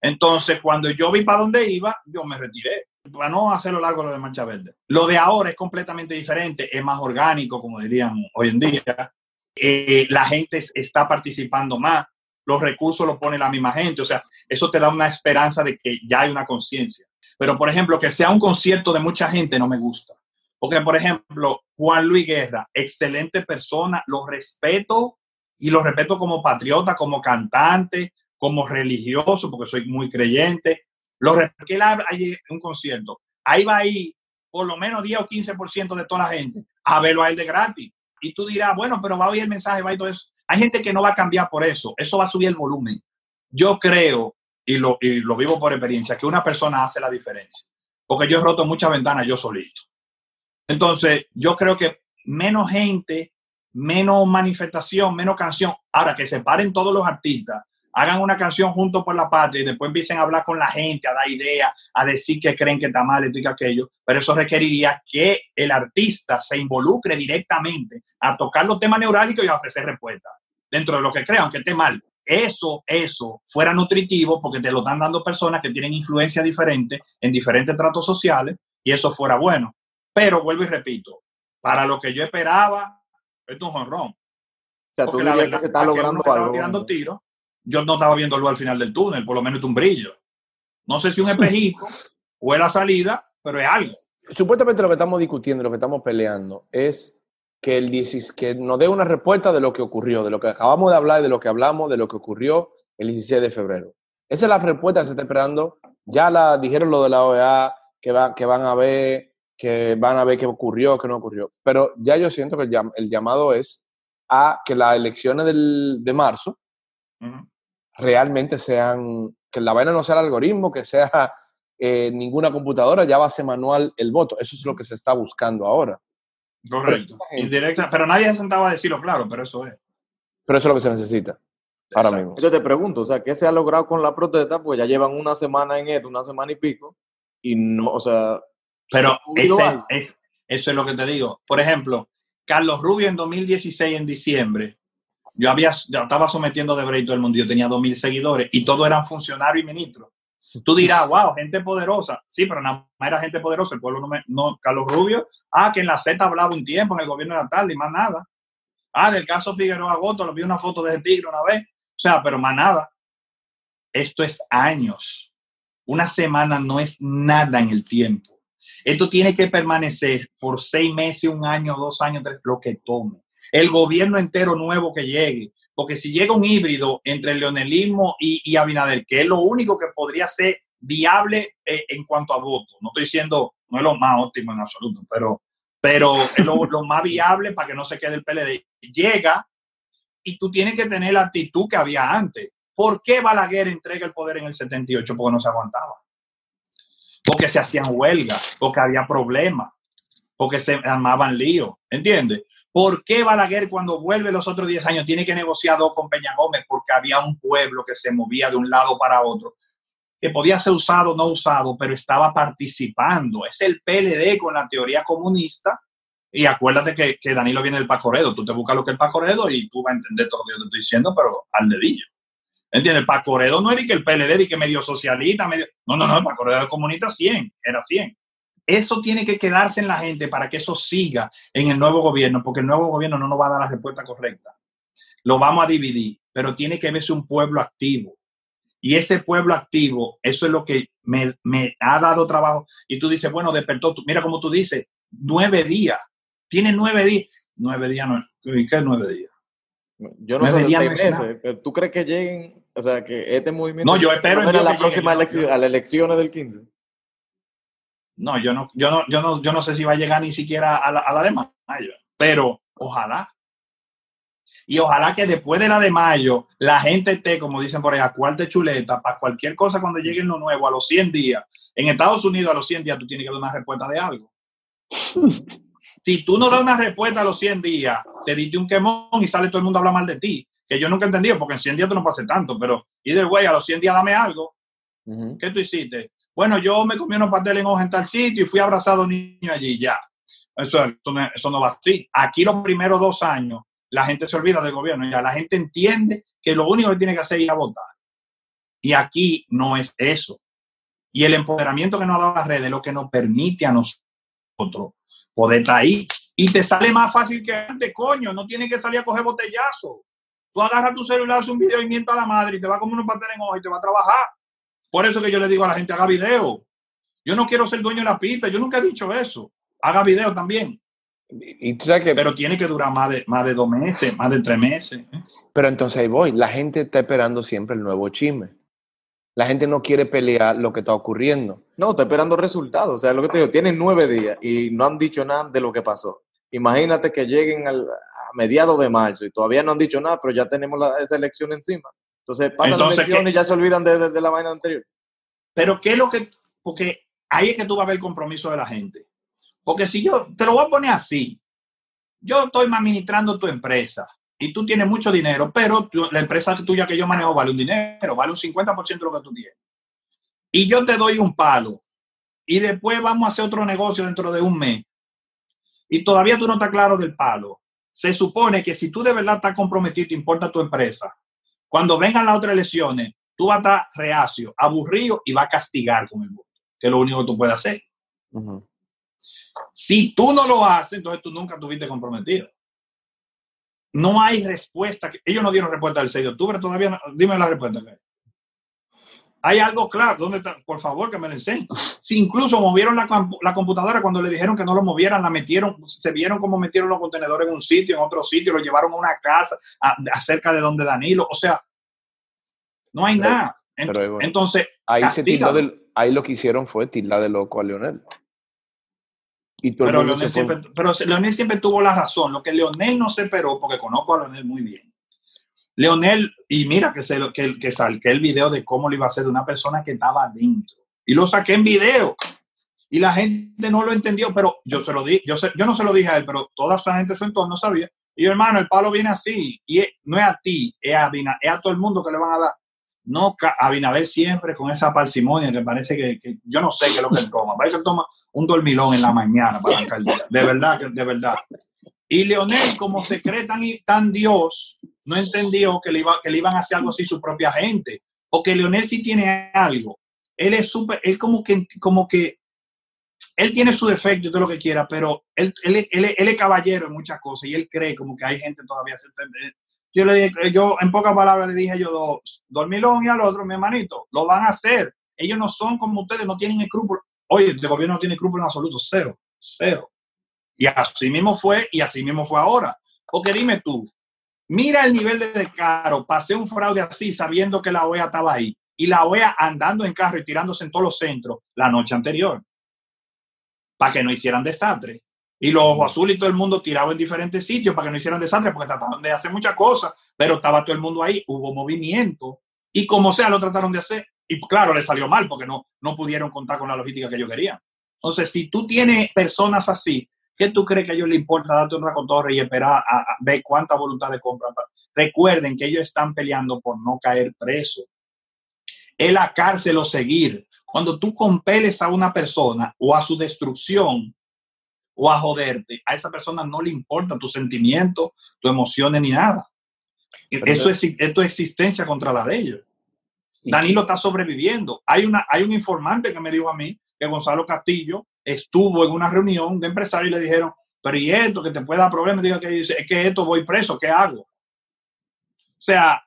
Entonces, cuando yo vi para dónde iba, yo me retiré, para no hacerlo largo lo de Mancha Verde. Lo de ahora es completamente diferente, es más orgánico, como dirían hoy en día. Eh, la gente está participando más, los recursos los pone la misma gente, o sea, eso te da una esperanza de que ya hay una conciencia. Pero, por ejemplo, que sea un concierto de mucha gente no me gusta. Porque, por ejemplo, Juan Luis Guerra, excelente persona, lo respeto y lo respeto como patriota, como cantante, como religioso, porque soy muy creyente. Lo que él hay un concierto. Ahí va ahí por lo menos 10 o 15% de toda la gente a verlo a él de gratis. Y tú dirás, bueno, pero va a oír el mensaje, va a todo eso. Hay gente que no va a cambiar por eso. Eso va a subir el volumen. Yo creo, y lo, y lo vivo por experiencia, que una persona hace la diferencia. Porque yo he roto muchas ventanas yo solito. Entonces, yo creo que menos gente, menos manifestación, menos canción. Ahora, que se paren todos los artistas hagan una canción junto por la patria y después empiecen a hablar con la gente, a dar ideas, a decir que creen que está mal, esto y aquello, pero eso requeriría que el artista se involucre directamente a tocar los temas neurálgicos y a ofrecer respuestas dentro de lo que crea, aunque esté mal. Eso, eso fuera nutritivo porque te lo están dando personas que tienen influencia diferente en diferentes tratos sociales y eso fuera bueno. Pero vuelvo y repito, para lo que yo esperaba, esto es un honrón. O sea, tú dirías que se está logrando algo. tirando tiros yo no estaba viendo luz al final del túnel, por lo menos un brillo. No sé si un espejito o es la salida, pero es algo. Supuestamente lo que estamos discutiendo, lo que estamos peleando, es que, el que nos dé una respuesta de lo que ocurrió, de lo que acabamos de hablar, de lo que hablamos, de lo que ocurrió el 16 de febrero. Esa es la respuesta que se está esperando. Ya la dijeron lo de la OEA, que, va, que van a ver, que van a ver qué ocurrió, qué no ocurrió. Pero ya yo siento que el, llamado es a que las elecciones del, de marzo realmente sean, que la vaina no sea el algoritmo, que sea eh, ninguna computadora, ya va a ser manual el voto. Eso es lo que se está buscando ahora. Correcto. Indirecta, pero nadie se sentaba a decirlo, claro, pero eso es. Pero eso es lo que se necesita. Ahora mismo. Yo te pregunto, o sea, ¿qué se ha logrado con la protesta? Pues ya llevan una semana en esto, una semana y pico, y no, o sea... Pero es, eso es lo que te digo. Por ejemplo, Carlos Rubio en 2016, en diciembre, yo había, ya estaba sometiendo de break todo el mundo, yo tenía 2.000 seguidores y todos eran funcionarios y ministros. Tú dirás, wow, gente poderosa. Sí, pero nada más era gente poderosa. El pueblo no. No, Carlos Rubio. Ah, que en la Z hablaba un tiempo en el gobierno de la tarde y más nada. Ah, del caso Figueroa Goto, lo vi una foto de tigre una vez. O sea, pero más nada. Esto es años. Una semana no es nada en el tiempo. Esto tiene que permanecer por seis meses, un año, dos años, tres, lo que tome el gobierno entero nuevo que llegue. Porque si llega un híbrido entre el leonelismo y, y Abinader, que es lo único que podría ser viable eh, en cuanto a voto, no estoy diciendo, no es lo más óptimo en absoluto, pero, pero es lo, lo más viable para que no se quede el PLD. Llega y tú tienes que tener la actitud que había antes. ¿Por qué Balaguer entrega el poder en el 78? Porque no se aguantaba. Porque se hacían huelgas, porque había problemas, porque se armaban líos. ¿Entiendes? ¿Por qué Balaguer cuando vuelve los otros 10 años tiene que negociar dos con Peña Gómez? Porque había un pueblo que se movía de un lado para otro, que podía ser usado o no usado, pero estaba participando. Es el PLD con la teoría comunista. Y acuérdate que, que Danilo viene del Pacoredo. Tú te buscas lo que es el Pacoredo y tú vas a entender todo lo que yo te estoy diciendo, pero al dedillo. ¿Entiendes? El Pacoredo no es de que el PLD, de que medio socialista, medio... No, no, no, el Pacoredo comunista 100, era 100. Eso tiene que quedarse en la gente para que eso siga en el nuevo gobierno, porque el nuevo gobierno no nos va a dar la respuesta correcta. Lo vamos a dividir, pero tiene que verse un pueblo activo. Y ese pueblo activo, eso es lo que me, ha dado trabajo. Y tú dices, bueno, despertó, mira como tú dices, nueve días. Tiene nueve días. Nueve días, no, ¿qué nueve días? Yo no sé días meses, ¿Tú crees que lleguen, o sea, que este movimiento... No, yo espero... En la próxima elección, a las elecciones del 15. No, yo no, yo no, yo no, yo no sé si va a llegar ni siquiera a la, a la de mayo, pero ojalá. Y ojalá que después de la de mayo, la gente esté, como dicen por ahí, a cuarta chuleta para cualquier cosa cuando llegue lo nuevo, a los 100 días. En Estados Unidos, a los 100 días, tú tienes que dar una respuesta de algo. si tú no das una respuesta a los 100 días, te diste un quemón y sale todo el mundo a hablar mal de ti. Que yo nunca he entendido, porque en 100 días tú no pase tanto, pero y del güey, a los 100 días dame algo. ¿Qué tú hiciste? Bueno, yo me comí unos pasteles en hoja en tal sitio y fui abrazado niño allí, ya. Eso, eso, no, eso no va así. Aquí los primeros dos años, la gente se olvida del gobierno, ya la gente entiende que lo único que tiene que hacer es ir a votar. Y aquí no es eso. Y el empoderamiento que nos ha dado las redes es lo que nos permite a nosotros poder estar ahí. Y te sale más fácil que antes, coño. No tienes que salir a coger botellazo. Tú agarras tu celular, haces un video y mientas a la madre y te va a comer unos pasteles en hoja y te va a trabajar. Por eso que yo le digo a la gente, haga video. Yo no quiero ser dueño de la pista. Yo nunca he dicho eso. Haga video también. Y y tú sabes que, pero, Pero tiene que durar más de, más de dos meses, más de tres meses. ¿eh? entonces ahí voy. La gente está esperando siempre el nuevo chisme. La gente no quiere pelear lo que está ocurriendo. No, está esperando resultados. O sea, lo que te digo, tienen nueve días y no han dicho nada de lo que pasó. Imagínate que lleguen al- a mediados de marzo y todavía no han dicho nada, pero ya tenemos la- esa elección encima. Entonces, pasan Entonces, ¿qué? y ya se olvidan de, de- de la vaina anterior. Pero ¿qué es lo que...? Porque ahí es que tú vas a ver el compromiso de la gente. Porque si yo, te lo voy a poner así, yo estoy administrando tu empresa y tú tienes mucho dinero, pero tú- la empresa tuya que yo manejo vale un dinero, vale un 50% de lo que tú tienes. Y yo te doy un palo y después vamos a hacer otro negocio dentro de un mes y todavía tú no estás claro del palo. Se supone que si tú de verdad estás comprometido y te importa tu empresa, cuando vengan las otras elecciones, tú vas a estar reacio, aburrido y vas a castigar con el voto, que es lo único que tú puedes hacer. Si tú no lo haces, entonces tú nunca estuviste comprometido. No hay respuesta. Ellos no dieron respuesta del 6 de octubre todavía. no- Dime la respuesta. Hay. Algo claro. ¿Dónde está? Por favor, que me lo enseñen. Si incluso movieron la, la computadora cuando le dijeron que no lo movieran, la metieron, se vieron cómo metieron los contenedores en un sitio, en otro sitio, lo llevaron a una casa a- acerca de donde Danilo. O sea, no hay Pero- nada. Ent- pero. Entonces, Ahí, se tildó castígalo. del- ahí lo que hicieron fue tildar de loco a Leonel. Y Pero Leonel, se siempre, pero Leonel siempre tuvo la razón. Lo que Leonel no se esperó, porque conozco a Leonel muy bien. Leonel, y mira que, se, que, que saqué el video de cómo lo iba a hacer de una persona que estaba adentro. Y lo saqué en video. Y la gente no lo entendió, pero yo se lo di, yo, se- yo no se lo dije a él, pero toda esa gente de su entorno sabía. Y yo, hermano, el palo viene así. Y no es a ti, es a, es a todo el mundo que le van a dar. No, Abinader siempre con esa parsimonia que parece que, yo no sé qué es lo que él toma. Parece que toma un dormilón en la mañana para arrancar el día. De verdad, de verdad. Y Leonel, como se cree tan, tan Dios, no entendió que le, iba, que le iban a hacer algo así su propia gente. O que Leonel sí tiene algo. Él es súper, él como que, como que, él tiene su defecto todo lo que quiera, pero él, él, él- él es caballero en muchas cosas y él cree como que hay gente todavía. Yo le dije, yo en pocas palabras le dije yo dos, dormilón y al otro, mi hermanito, lo van a hacer. Ellos no son como ustedes, no tienen escrúpulos. Oye, el gobierno no tiene escrúpulos en absoluto, cero, cero. Y así mismo fue y así mismo fue ahora. Porque dime tú, mira el nivel de descaro, pasé un fraude así sabiendo que la OEA estaba ahí y la OEA andando en carro y tirándose en todos los centros la noche anterior para que no hicieran desastre. Y los ojos azules y todo el mundo tirado en diferentes sitios para que no hicieran desastre porque trataron de hacer muchas cosas, pero estaba todo el mundo ahí, hubo movimiento y como sea lo trataron de hacer. Y claro, le salió mal porque no, no pudieron contar con la logística que ellos querían. Entonces, si tú tienes personas así, ¿qué tú crees que a ellos les importa darte una cotorra y esperar a, a ver cuánta voluntad de compra? Recuerden que ellos están peleando por no caer preso. Es la cárcel o seguir. Cuando tú compeles a una persona o a su destrucción o a joderte, a esa persona no le importa tus sentimientos, tus emociones ni nada. Pero Eso es, es tu existencia contra la de ellos. Danilo está sobreviviendo. Hay, una, hay un informante que me dijo a mí que Gonzalo Castillo estuvo en una reunión de empresarios y le dijeron, pero ¿y esto que te puede dar problemas? Diga que es que esto voy preso, ¿qué hago? O sea,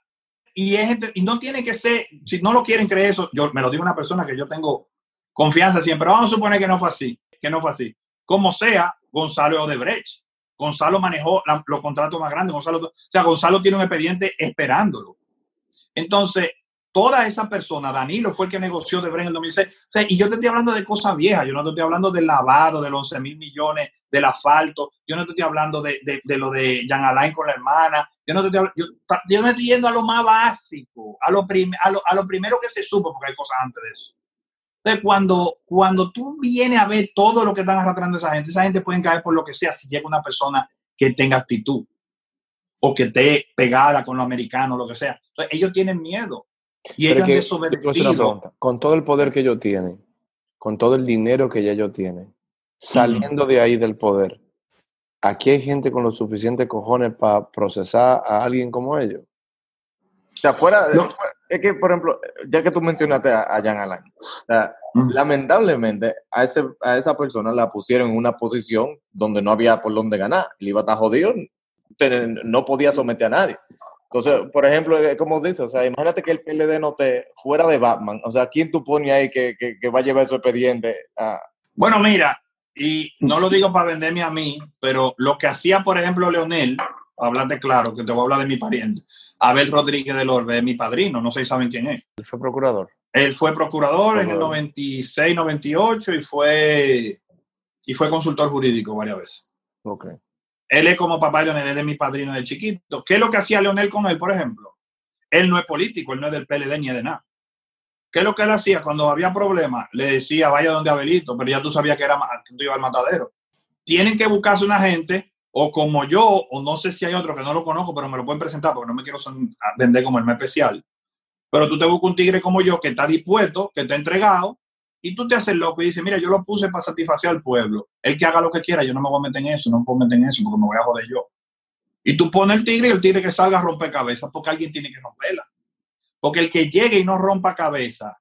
y, es y no tiene que ser, si no lo quieren creer eso, yo me lo dijo una persona que yo tengo confianza siempre, vamos a suponer que no fue así, que no fue así. Como sea, Gonzalo Odebrecht. Gonzalo manejó la- los contratos más grandes. Gonzalo, o sea, Gonzalo tiene un expediente esperándolo. Entonces, toda esa persona, Danilo fue el que negoció de en el 2006. O sea, y yo te estoy hablando de cosas viejas. Yo no te estoy hablando del lavado, de los 11 mil millones, del asfalto. Yo no te estoy hablando de, lo de Jean Alain con la hermana, Yo no te estoy habl- yo, me estoy yendo a lo más básico, a lo, a, lo, a lo primero que se supo, porque hay cosas antes de eso. Entonces, cuando, cuando tú vienes a ver todo lo que están arrastrando esa gente, esa gente puede caer por lo que sea si llega una persona que tenga actitud o que esté pegada con lo americano, lo que sea. Entonces, ellos tienen miedo y ellos han desobedecido. Con todo el poder que ellos tienen, con todo el dinero que ya ellos tienen, saliendo de ahí del poder, aquí hay gente con los suficientes cojones para procesar a alguien como ellos. O sea, fuera de- No. es que, por ejemplo, ya que tú mencionaste a, a Jean Alain, o sea, Mm. lamentablemente a, ese, a esa persona la pusieron en una posición donde no había por dónde ganar. Él iba a estar jodido, no podía someter a nadie. Entonces, por ejemplo, eh, como dice, o sea, imagínate que el PLD no te fuera de Batman. O sea, ¿quién tú pones ahí que, que, que va a llevar su expediente a, Bueno, mira, y no lo digo para venderme a mí, pero lo que hacía, por ejemplo, Leonel, hablarte claro, que te voy a hablar de mi pariente, Abel Rodríguez del Orbe, es mi padrino, no sé si saben quién es. Él fue procurador. Él fue procurador en el Procurador. 96, 98 y fue, y fue consultor jurídico varias veces. Ok. Él es como papá de Leonel, él es mi padrino de chiquito. ¿Qué es lo que hacía Leonel con él, por ejemplo? Él no es político, él no es del PLD ni de nada. ¿Qué es lo que él hacía? Cuando había problemas, le decía, vaya donde Abelito, pero ya tú sabías que, era, que tú ibas al matadero. Tienen que buscarse una gente, o como yo, o no sé si hay otro que no lo conozco, pero me lo pueden presentar porque no me quiero vender como el más especial. Pero tú te buscas un tigre como yo que está dispuesto, que está entregado, y tú te haces loco y dices, mira, yo lo puse para satisfacer al pueblo. El que haga lo que quiera, yo no me voy a meter en eso, no me puedo meter en eso porque me voy a joder yo. Y tú pones el tigre y el tigre que salga a romper cabeza porque alguien tiene que romperla. Porque el que llegue y no rompa cabeza,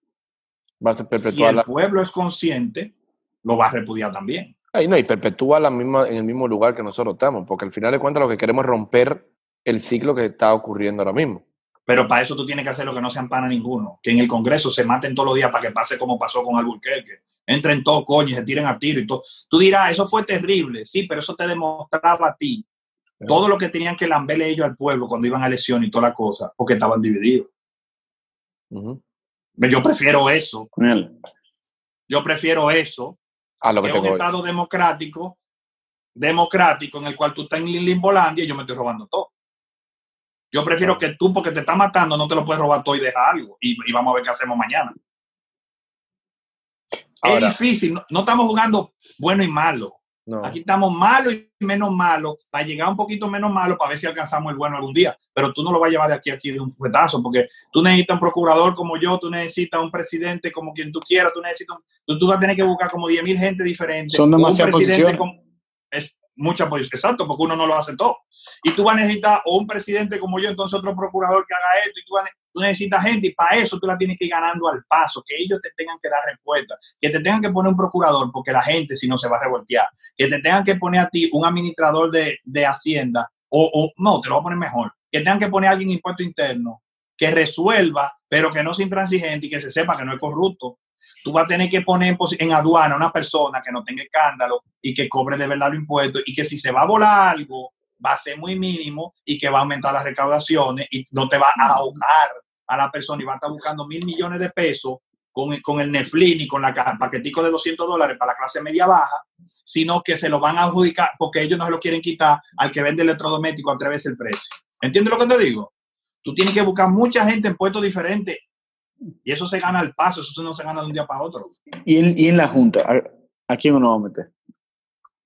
Va a ser si perpetuar el la. pueblo es consciente, lo va a repudiar también. Ay, no, y perpetúa la misma, en el mismo lugar que nosotros estamos, porque al final de cuentas lo que queremos es romper el ciclo que está ocurriendo ahora mismo. Pero para eso tú tienes que hacer lo que no se ampara ninguno. Que en el Congreso se maten todos los días para que pase como pasó con Alburquerque. Entren todos coño y se tiren a tiro y todo. Tú dirás, eso fue terrible. Sí, pero eso te demostraba a ti todo lo que tenían que lamberle ellos al pueblo cuando iban a elección y toda la cosa, porque estaban divididos. Yo prefiero eso. Yo prefiero eso A lo que que un tengo hoy. Estado democrático, democrático en el cual tú estás en Limbolandia y yo me estoy robando todo. Yo prefiero que tú, porque te está matando, no te lo puedes robar todo y dejar algo. Y, y vamos a ver qué hacemos mañana. Ahora- es difícil, no, no estamos jugando bueno y malo. No. Aquí estamos malo y menos malo, para llegar un poquito menos malo, para ver si alcanzamos el bueno algún día. Pero tú no lo vas a llevar de aquí a aquí de un fuetazo, porque tú necesitas un procurador como yo, tú necesitas un presidente como quien tú quieras, tú necesitas, un- tú, tú vas a tener que buscar como 10 mil gente diferente. Son demasiadas posiciones. como- es mucha posición, exacto, porque uno no lo hace todo. Y tú vas a necesitar o un presidente como yo, entonces otro procurador que haga esto, y tú, vas a necesitas gente, y para eso tú la tienes que ir ganando al paso, que ellos te tengan que dar respuestas, que te tengan que poner un procurador, porque la gente si no se va a revoltear, que te tengan que poner a ti un administrador de, de Hacienda, o, o no, te lo voy a poner mejor, que tengan que poner a alguien impuesto interno, que resuelva, pero que no sea intransigente y que se sepa que no es corrupto. Tú vas a tener que poner en, aduana a una persona que no tenga escándalo y que cobre de verdad los impuestos y que si se va a volar algo, va a ser muy mínimo y que va a aumentar las recaudaciones y no te va a ahogar a la persona y va a estar buscando mil millones de pesos con, con el Netflix y con la paquetico de 200 dólares para la clase media baja, sino que se lo van a adjudicar porque ellos no se lo quieren quitar al que vende electrodoméstico a tres veces el precio. ¿Entiendes lo que te digo? Tú tienes que buscar mucha gente en puestos diferentes y eso se gana al paso, eso no se gana de un día para otro. Y en, y en la Junta, ¿a, a quién uno va a meter?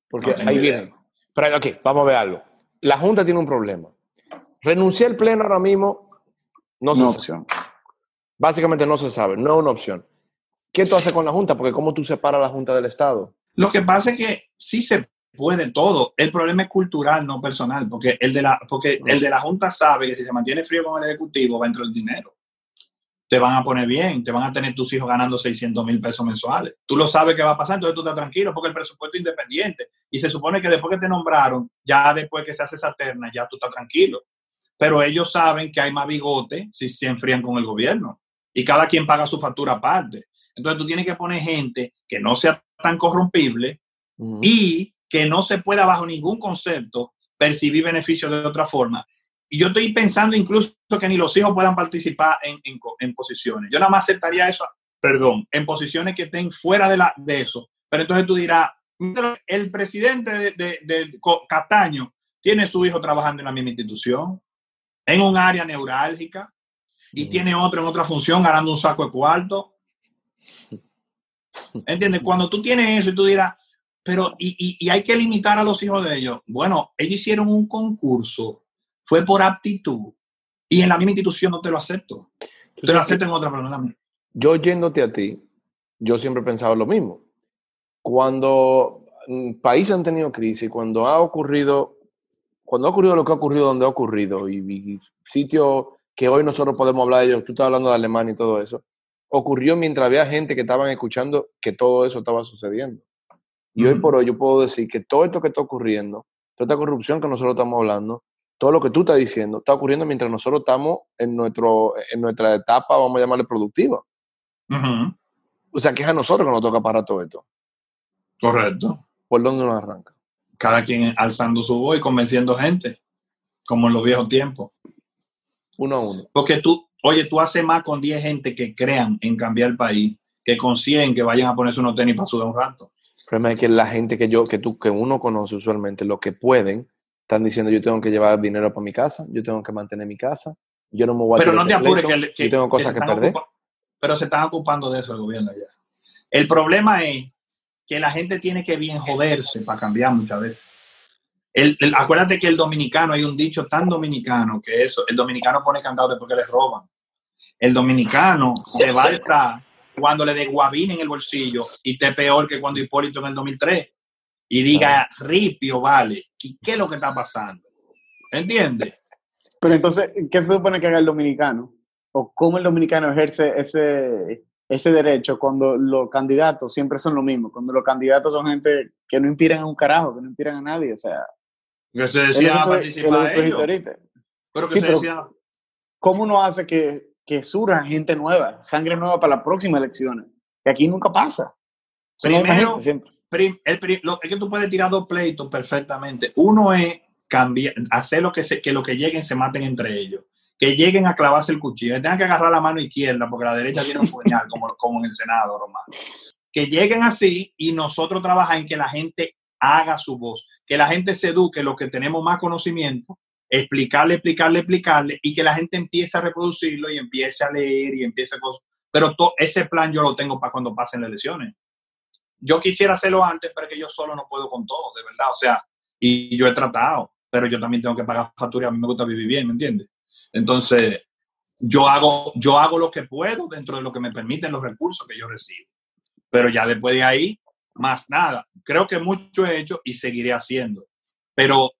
Porque No ahí viene. Pero ok, vamos a ver algo. La Junta tiene un problema. Renunciar al Pleno ahora mismo no se No sabe. opción. Básicamente no se sabe, no es una opción. ¿Qué tú haces con la Junta? Porque ¿cómo tú separas la Junta del Estado? Lo que pasa es que sí se puede todo. El problema es cultural, no personal, porque el de la, porque el de la Junta sabe que si se mantiene frío con el Ejecutivo va a entrar el dinero. Te van a poner bien, te van a tener tus hijos ganando 600 mil pesos mensuales. Tú lo sabes que va a pasar, entonces tú estás tranquilo porque el presupuesto es independiente. Y se supone que después que te nombraron, ya después que se hace esa terna, ya tú estás tranquilo. Pero ellos saben que hay más bigote si se enfrían con el gobierno. Y cada quien paga su factura aparte. Entonces tú tienes que poner gente que no sea tan corrompible, y que no se pueda bajo ningún concepto percibir beneficios de otra forma. Y yo estoy pensando incluso que ni los hijos puedan participar en, en posiciones. Yo nada más aceptaría eso, perdón, en posiciones que estén fuera de, la, de eso. Pero entonces tú dirás, "Mira, el presidente de, de- del Co- Castaño tiene su hijo trabajando en la misma institución. en un área neurálgica y tiene otro en otra función ganando un saco de cuarto. ¿Entiendes? Cuando tú tienes eso y tú dirás, pero y, y, hay que limitar a los hijos de ellos. Bueno, ellos hicieron un concurso, fue por aptitud y en la misma institución no te lo acepto. Te lo acepto en otra persona. Yo yéndote a ti, yo siempre he pensado lo mismo. Cuando mm, países han tenido crisis, cuando ha ocurrido, cuando ha ocurrido lo que ha ocurrido donde ha ocurrido y, y sitios que hoy nosotros podemos hablar de ellos, tú estás hablando de Alemania y todo eso, ocurrió mientras había gente que estaban escuchando que todo eso estaba sucediendo. Y hoy por hoy yo puedo decir que todo esto que está ocurriendo, toda esta corrupción que nosotros estamos hablando, todo lo que tú estás diciendo, está ocurriendo mientras nosotros estamos en, nuestro, en nuestra etapa, vamos a llamarle productiva. O sea, que es a nosotros que nos toca parar todo esto. Correcto. ¿Por dónde nos arranca? Cada quien alzando su voz y convenciendo gente, como en los viejos tiempos. Uno a uno. Porque tú, oye, tú haces más con 10 gente que crean en cambiar el país, que consiguen que vayan a ponerse unos tenis para sudar un rato. El problema es que la gente que yo, que tú, que uno conoce usualmente, lo que pueden, están diciendo yo tengo que llevar dinero para mi casa, yo tengo que mantener mi casa, yo no me voy a Pero no te apures que, yo tengo cosas que, perder. pero se están ocupando de eso el gobierno ya. El problema es que la gente tiene que bien joderse para cambiar muchas veces. El, acuérdate que el dominicano, hay un dicho tan dominicano que eso, el dominicano pone candado después que le roban. El dominicano se va a estar cuando le en el bolsillo y esté peor que cuando Hipólito en el 2003 y diga ripio, vale, ¿y qué es lo que está pasando? ¿Entiendes? Pero entonces, ¿qué se supone que haga el dominicano? ¿O cómo el dominicano ejerce ese, ese derecho cuando los candidatos siempre son lo mismo? Cuando los candidatos son gente que no inspiran a un carajo, que no inspiran a nadie, o sea... Que se decía participar Pero que se decía... ¿Cómo uno hace que, que surja gente nueva, sangre nueva para las próximas elecciones? Que aquí nunca pasa. Primero, siempre el, es que tú puedes tirar dos pleitos perfectamente. Uno es cambiar, hacer lo que, se, que lo que lleguen se maten entre ellos. Que lleguen a clavarse el cuchillo. Que tengan que agarrar la mano izquierda porque la derecha tiene un puñal, como, en el Senado, Román. Que lleguen así y nosotros trabajamos en que la gente haga su voz. Que la gente se eduque, lo que tenemos más conocimiento, explicarle, explicarle, explicarle y que la gente empiece a reproducirlo y empiece a leer y empiece a cosas. Pero ese plan yo lo tengo para cuando pasen las elecciones yo quisiera hacerlo antes, pero que yo solo no puedo con todo, de verdad. O sea, y yo he tratado, pero yo también tengo que pagar factura y a mí me gusta vivir bien, ¿me entiendes? Entonces, yo hago, yo hago lo que puedo dentro de lo que me permiten los recursos que yo recibo. Pero ya después de ahí, más nada. Creo que mucho he hecho y seguiré haciendo. Pero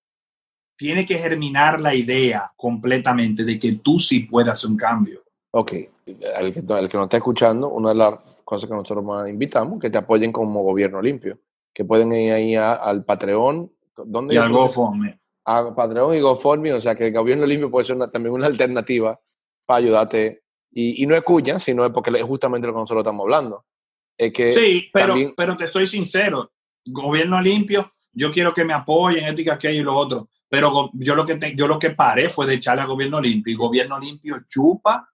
tiene que germinar la idea completamente de que tú sí puedes hacer un cambio. Ok, el que, que nos está escuchando, una de las cosas que nosotros más invitamos, que te apoyen como gobierno limpio, que pueden ir ahí al Patreon. ¿dónde y al GoFundMe. A Patreon y GoFundMe, o sea que el gobierno limpio puede ser también una alternativa para ayudarte. Y, y, no es cuña, sino es porque es justamente lo que nosotros estamos hablando. Es que sí, pero, pero te soy sincero, gobierno limpio, yo quiero que me apoyen, ética, aquello y lo otro. Pero yo lo que yo lo que paré fue de echarle a gobierno limpio y gobierno limpio chupa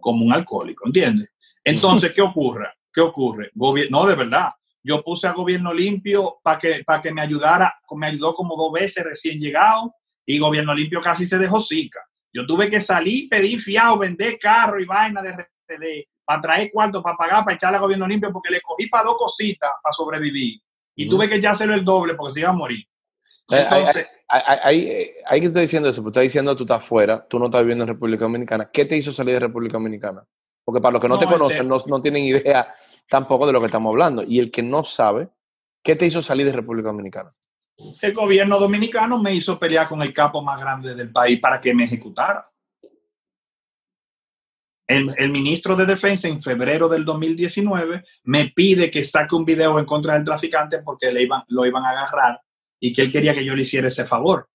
como un alcohólico, ¿entiendes? Entonces, ¿qué ocurre? ¿Qué ocurre? no, de verdad. Yo puse a gobierno limpio para que, para que me ayudara, me ayudó como dos veces recién llegado y gobierno limpio casi se dejó sica. Yo tuve que salir, pedir fiado, vender carro y vaina de RTD para traer cuarto, para pagar, para echarle a gobierno limpio porque le cogí para dos cositas para sobrevivir. Y tuve que echárselo el doble porque se iba a morir. Eh, Entonces, hay, hay, que estar diciendo eso, porque está diciendo tú estás fuera, tú no estás viviendo en República Dominicana. ¿Qué te hizo salir de República Dominicana? Porque para los que no, te conocen, no, no, tienen idea tampoco de lo que estamos hablando. Y el que no sabe, ¿qué te hizo salir de República Dominicana? El gobierno dominicano me hizo pelear con el capo más grande del país para que me ejecutara. El, el, ministro de Defensa en febrero del 2019 me pide que saque un video en contra del traficante porque le iban, lo iban a agarrar y que él quería que yo le hiciera ese favor.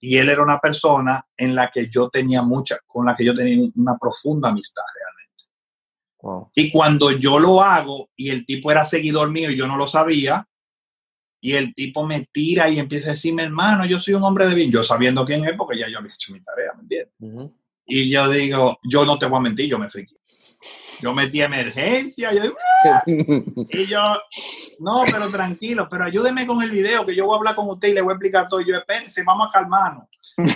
Y él era una persona en la que yo tenía mucha, con la que yo tenía una profunda amistad realmente. Y cuando yo lo hago y el tipo era seguidor mío y yo no lo sabía, y el tipo me tira y empieza a decirme, hermano, yo soy un hombre de bien, yo sabiendo quién es, porque ya yo había hecho mi tarea, ¿me entiendes? Y yo digo, yo no te voy a mentir, yo me friqué. Yo metí emergencia. Yo, y yo, no, pero tranquilo, pero ayúdeme con el video que yo voy a hablar con usted y le voy a explicar todo. Y yo, espérense, vamos a calmarnos.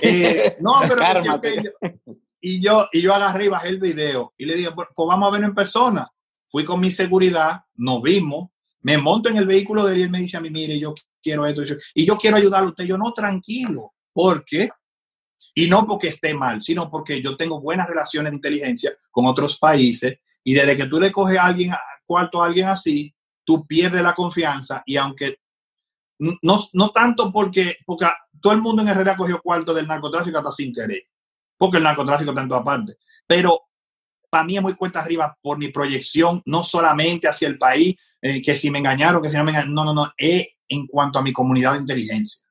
Eh, no, pero y yo, y yo agarré y bajé el video y le dije, pues vamos a verlo en persona. Fui con mi seguridad, nos vimos, me monto en el vehículo de él y él me dice a mí, mire, yo quiero esto y yo quiero ayudarlo a usted. Yo, no, tranquilo, porque y no porque esté mal, sino porque yo tengo buenas relaciones de inteligencia con otros países y desde que tú le coges a alguien, cuarto a alguien así, tú pierdes la confianza y aunque no, no tanto porque, porque todo el mundo en realidad cogió cuarto del narcotráfico hasta sin querer, porque el narcotráfico está en todas partes, pero para mí es muy cuesta arriba por mi proyección, no solamente hacia el país, eh, que si me engañaron, que si no me engañaron, no, no, no, es en cuanto a mi comunidad de inteligencia.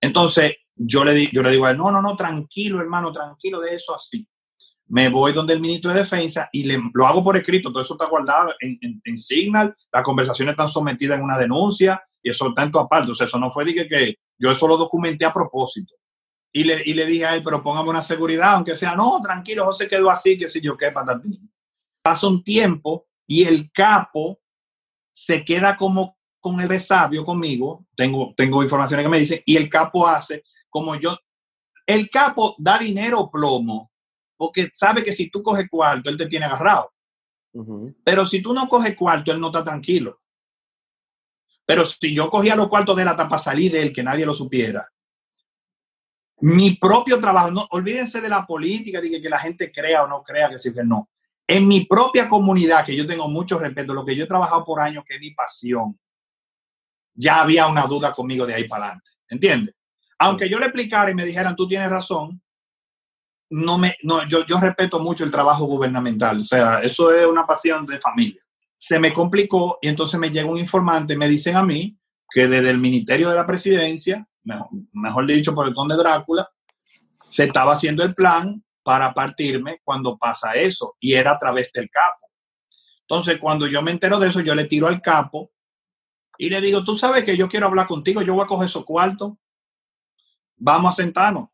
Entonces, yo le, yo le digo a él, no, no, no, tranquilo, hermano, tranquilo de eso así. Me voy donde el ministro de Defensa y le, lo hago por escrito, todo eso está guardado en, en, Signal, las conversaciones están sometidas en una denuncia y eso está en todas partes. O sea, eso no fue de que, que yo eso lo documenté a propósito. Y le, y le dije a él, pero póngame una seguridad, aunque sea, no, tranquilo, José quedó así, que si yo qué, patatín. Pasa un tiempo y el capo se queda como con el resabio conmigo, tengo, tengo informaciones que me dicen, y el capo hace como yo. El capo da dinero plomo, porque sabe que si tú coges cuarto, él te tiene agarrado. Pero si tú no coges cuarto, él no está tranquilo. Pero si yo cogía los cuartos de la tapa, salí de él, que nadie lo supiera. Mi propio trabajo, no olvídense de la política, de que, la gente crea o no crea, que sí que no. En mi propia comunidad, que yo tengo mucho respeto, lo que yo he trabajado por años, que es mi pasión, ya había una duda conmigo de ahí para adelante. ¿Entiendes? Aunque yo le explicara y me dijeran, tú tienes razón, no me, no, yo, yo respeto mucho el trabajo gubernamental. O sea, eso es una pasión de familia. Se me complicó y entonces me llega un informante, me dicen a mí que desde el Ministerio de la Presidencia, mejor, dicho por el conde Drácula, se estaba haciendo el plan para partirme cuando pasa eso y era a través del capo. Entonces, cuando yo me entero de eso, yo le tiro al capo y le digo, tú sabes que yo quiero hablar contigo, yo voy a coger esos cuartos vamos a sentarnos.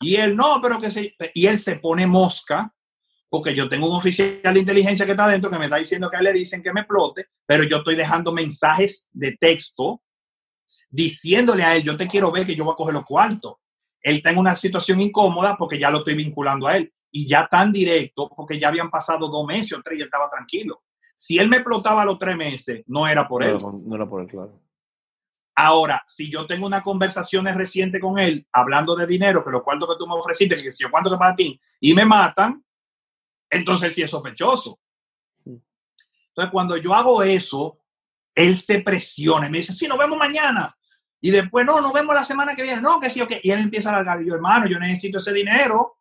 Y él no, pero que se, y él se pone mosca, porque yo tengo un oficial de inteligencia que está adentro que me está diciendo que a él le dicen que me explote, pero yo estoy dejando mensajes de texto diciéndole a él, yo te quiero ver que yo voy a coger los cuartos. Él está en una situación incómoda porque ya lo estoy vinculando a él. Y ya tan directo, porque ya habían pasado dos meses o tres y él estaba tranquilo. Si él me explotaba los tres meses, no era por él. No era por él, claro. Ahora, si yo tengo una conversación reciente con él hablando de dinero, que lo cuartos que tú me ofreciste, que si yo cuánto que para ti, y me matan, entonces sí es sospechoso. Entonces, cuando yo hago eso, él se presiona y me dice, sí, nos vemos mañana. Y después, no, nos vemos la semana que viene. No, que sí, o Y él empieza a alargar. Y yo, hermano, yo necesito ese dinero.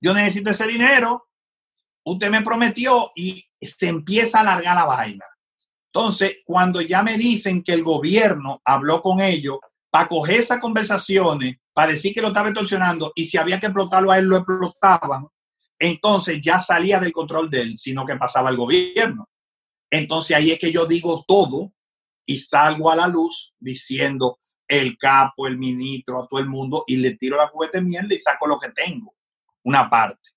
Yo necesito ese dinero. Usted me prometió y se empieza a alargar la vaina. Entonces, cuando ya me dicen que el gobierno habló con ellos para coger esas conversaciones, para decir que lo estaba extorsionando y si había que explotarlo a él, lo explotaban, entonces ya salía del control de él, sino que pasaba el gobierno. Entonces ahí es que yo digo todo y salgo a la luz diciendo el capo, el ministro, a todo el mundo y le tiro la cubeta de mierda y saco lo que tengo, una parte.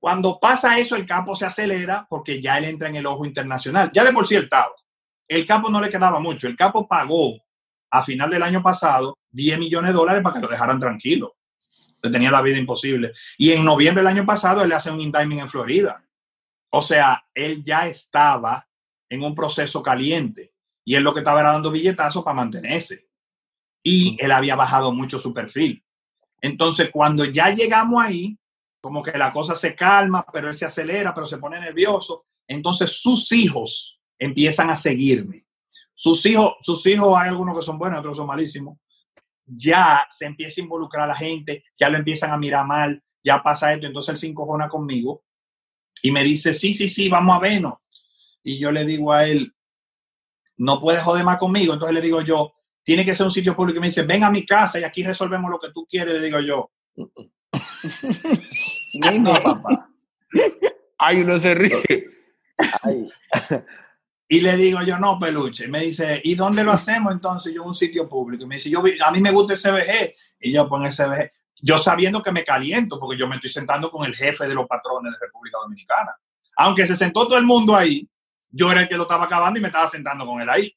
Cuando pasa eso, el campo se acelera porque ya él entra en el ojo internacional. Ya de por sí el estaba. El campo no le quedaba mucho. El campo pagó a final del año pasado 10 millones de dólares para que lo dejaran tranquilo. Le tenía la vida imposible. Y en noviembre del año pasado él le hace un indictment en Florida. O sea, él ya estaba en un proceso caliente y él lo que estaba era dando billetazos para mantenerse. Y él había bajado mucho su perfil. Entonces, cuando ya llegamos ahí, como que la cosa se calma, pero él se acelera, pero se pone nervioso. Entonces sus hijos empiezan a seguirme. Sus hijos, sus hijos hay algunos que son buenos, otros son malísimos. Ya se empieza a involucrar a la gente, ya lo empiezan a mirar mal, ya pasa esto, entonces él se encojona conmigo y me dice, sí, sí, sí, vamos a vernos. Y yo le digo a él, no puedes joder más conmigo. Entonces le digo yo, tiene que ser un sitio público. Y me dice, ven a mi casa y aquí resolvemos lo que tú quieres. Le digo yo, no, papá. Ay, uno se ríe. Y le digo yo, no, peluche. me dice, ¿y dónde lo hacemos entonces? Yo, en un sitio público. Y me dice, yo, a mí me gusta el CBG. Y yo, pues el CBG. yo sabiendo que me caliento porque yo me estoy sentando con el jefe de los patrones de República Dominicana. Aunque se sentó todo el mundo ahí, yo era el que lo estaba acabando y me estaba sentando con él ahí.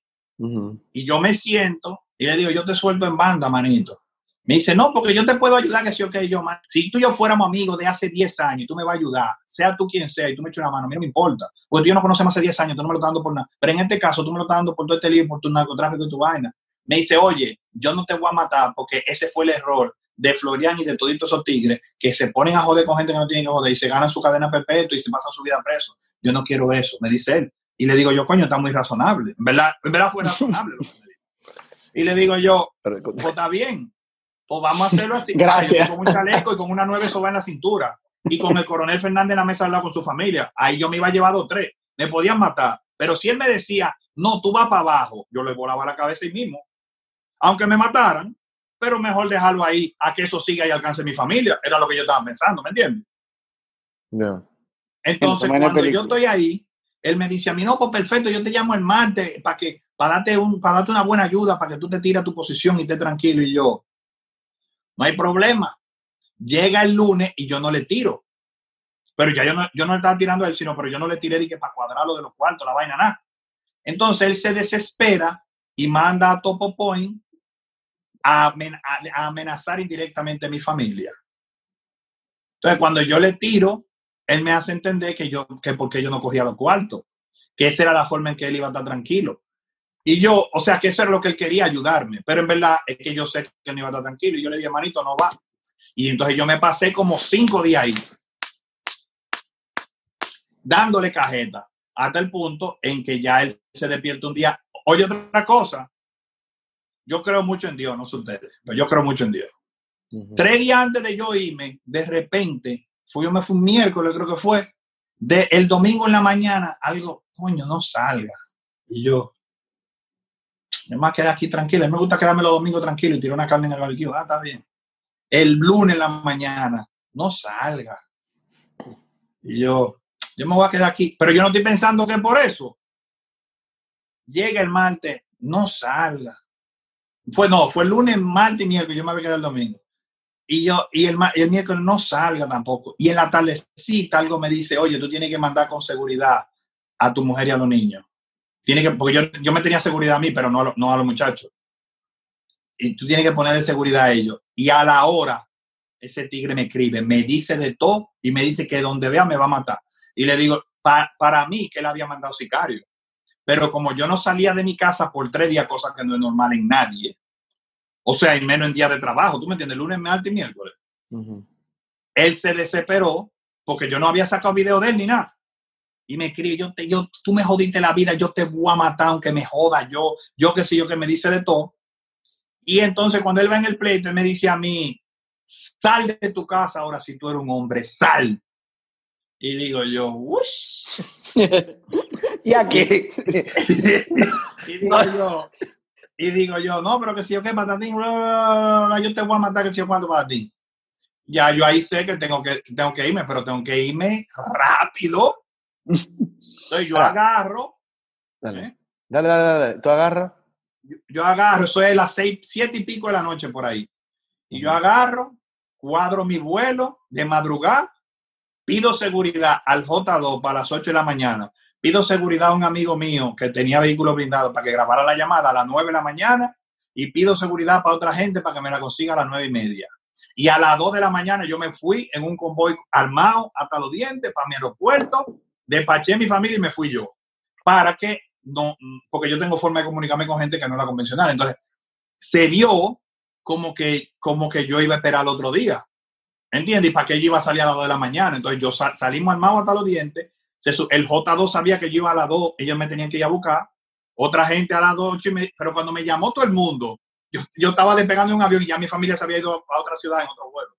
Y yo me siento y le digo, yo te suelto en banda, manito. Me dice, no, porque yo te puedo ayudar, que sí, ok, yo, man. Si tú y yo fuéramos amigos de hace 10 años y tú me vas a ayudar, sea tú quien sea, y tú me echas una mano, a mí no me importa. Porque tú y yo no conocemos hace 10 años, tú no me lo estás dando por nada. Pero en este caso, tú me lo estás dando por todo este lío, por tu narcotráfico y tu vaina. Me dice, oye, yo no te voy a matar porque ese fue el error de Florian y de toditos esos tigres que se ponen a joder con gente que no tienen que joder y se ganan su cadena perpetua y se pasan su vida preso. Yo no quiero eso, me dice él. Y le digo yo, coño, está muy razonable. En verdad, en verdad fue razonable lo que me dijo. Y le digo yo, pues está bien, pues vamos a hacerlo así. Gracias. Con un chaleco y con una nueve soba en la cintura. Y con el coronel Fernández en la mesa al lado con su familia. Ahí yo me iba a llevar dos tres. Me podían matar. Pero si él me decía, no, tú vas para abajo, yo le volaba la cabeza ahí mismo. Aunque me mataran, pero mejor dejarlo ahí a que eso siga y alcance mi familia. Era lo que yo estaba pensando, ¿me entiendes? Entonces, cuando yo estoy ahí, él me dice a mí, no, pues perfecto, yo te llamo el martes para que para darte, un, para darte una buena ayuda, para que tú te tires a tu posición y estés tranquilo. Y yo, no hay problema. Llega el lunes y yo no le tiro. Pero ya yo no, yo no le estaba tirando a él, sino pero yo no le tiré de para cuadrarlo de los cuartos, la vaina nada. Entonces él se desespera y manda a Topo Point a, a, amenazar indirectamente a mi familia. Entonces cuando yo le tiro, él me hace entender que yo, que porque yo no cogía los cuartos, que esa era la forma en que él iba a estar tranquilo. Y yo, o sea, que eso era lo que él quería ayudarme, pero en verdad es que yo sé que no iba a estar tranquilo. Y yo le dije, manito, no va. Y entonces yo me pasé como cinco días ahí, dándole cajeta, hasta el punto en que ya él se despierta un día. Oye, otra cosa, yo creo mucho en Dios, no sé ustedes, pero yo creo mucho en Dios. Tres días antes de yo irme, de repente, fui, yo me fui un miércoles, creo que fue, de el domingo en la mañana, algo, coño, no salga. Y yo, yo me quedé aquí tranquilo. A mí me gusta quedarme los domingos tranquilo y tirar una carne en el barbecue. Ah, está bien. El lunes en la mañana, no salga. Y yo, yo me voy a quedar aquí. Pero yo no estoy pensando que por eso. Llega el martes, no salga. Fue, no, fue el lunes, martes y miércoles. Yo me había quedado el domingo. Y yo, y el, el miércoles no salga tampoco. Y en la tardecita algo me dice, oye, tú tienes que mandar con seguridad a tu mujer y a los niños. Tiene que, porque yo, yo me tenía seguridad a mí, pero no, no a los muchachos. Y tú tienes que ponerle seguridad a ellos. Y a la hora, ese tigre me escribe, me dice de todo y me dice que donde vea me va a matar. Y le digo, para mí, que él había mandado sicario. Pero como yo no salía de mi casa por tres días, cosa que no es normal en nadie, o sea, y menos en días de trabajo, ¿tú me entiendes? Lunes, martes y miércoles. Él se desesperó porque yo no había sacado video de él ni nada y me escribe, yo, te, yo, tú me jodiste la vida, yo te voy a matar aunque me joda, yo, yo qué sé yo, que me dice de todo. Y entonces cuando él va en el pleito, él me dice a mí, sal de tu casa ahora si tú eres un hombre, sal. Y digo yo, ¡wush! ¿Y aquí? y, digo yo, y digo yo, no, pero que si yo que patatín, yo te voy a matar que si yo cuando para ti. Ya yo ahí sé que tengo que, tengo que irme, pero tengo que irme rápido entonces yo agarro. Dale. ¿eh? dale, dale, dale, ¿Tú agarras? Yo, agarro, eso es las seis, siete y pico de la noche por ahí. Y yo agarro, cuadro mi vuelo de madrugada, pido seguridad al J2 para las 8 de la mañana. Pido seguridad a un amigo mío que tenía vehículo blindado para que grabara la llamada a las 9 de la mañana y pido seguridad para otra gente para que me la consiga a las 9 y media. Y a las 2 de la mañana yo me fui en un convoy armado hasta los dientes para mi aeropuerto despaché mi familia y me fui yo. Para que no, porque yo tengo forma de comunicarme con gente que no es la convencional. Entonces, se vio como que, como que yo iba a esperar el otro día. ¿Entiendes? Y para que yo iba a salir a las 2 de la mañana. Entonces, yo salimos armados hasta los dientes. el J2 sabía que yo iba a las 2, ellos me tenían que ir a buscar. Otra gente a las 2, pero cuando me llamó todo el mundo, yo, yo estaba despegando de un avión y ya mi familia se había ido a otra ciudad en otro vuelo.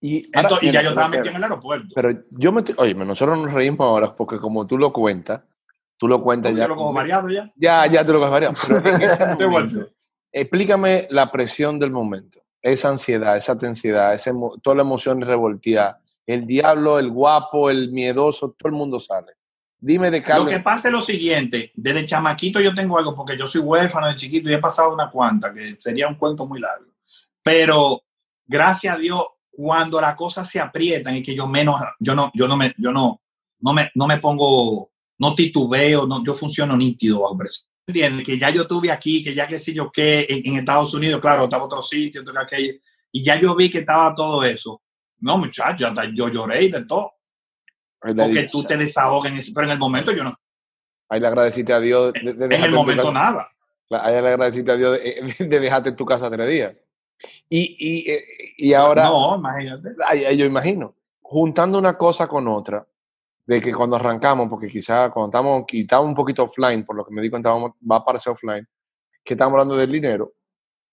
Y, ya yo estaba metido en el aeropuerto. Pero yo me oye, nosotros nos reímos ahora porque como tú lo cuentas, tú lo cuentas ya. Yo lo como variado ya. Ya, ya te lo has variado. explícame la presión del momento, esa ansiedad, esa tensidad, esa toda la emoción revolteada, el diablo, el guapo, el miedoso, todo el mundo sale. Dime de Carlos. Lo que pasa es lo siguiente, desde chamaquito yo tengo algo, porque yo soy huérfano de chiquito y he pasado una cuanta, que sería un cuento muy largo. Pero gracias a Dios, cuando las cosas se aprietan y que yo menos, yo no, yo no me, yo no, no me, no me pongo, no titubeo, no, yo funciono nítido bajo presión. ¿Entiendes? Que ya yo tuve aquí, que ya qué sé yo qué, en, en Estados Unidos, claro, estaba otro sitio, otro aquello, y ya yo vi que estaba todo eso. No, muchacho, hasta yo lloré y de todo. Porque tú te desahogas en ese, pero en el momento yo no, ahí le agradeciste a Dios. de- de en el tu momento casa- nada. Ahí le agradeciste a Dios de, de dejarte en tu casa tres días. Y, y, eh, y ahora, No, imagínate. yo imagino, juntando una cosa con otra, de que cuando arrancamos, porque quizá cuando estamos, y estamos un poquito offline, por lo que me di cuenta, vamos- va a aparecer offline, que estamos hablando del dinero,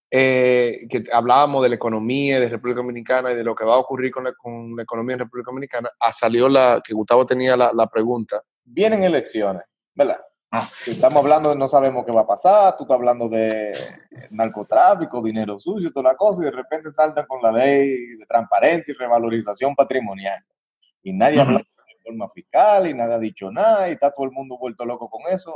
eh, que hablábamos de la economía de República Dominicana y de lo que va a ocurrir con la, con la economía en República Dominicana, ah, salió la, que Gustavo tenía la, la pregunta. Vienen elecciones, ¿verdad? Ah. Estamos hablando de no sabemos qué va a pasar, tú estás hablando de narcotráfico, dinero sucio, toda la cosa, y de repente saltan con la ley de transparencia y revalorización patrimonial. Y nadie Ujú. habla de reforma fiscal y nadie ha dicho nada, y está todo el mundo vuelto loco con eso.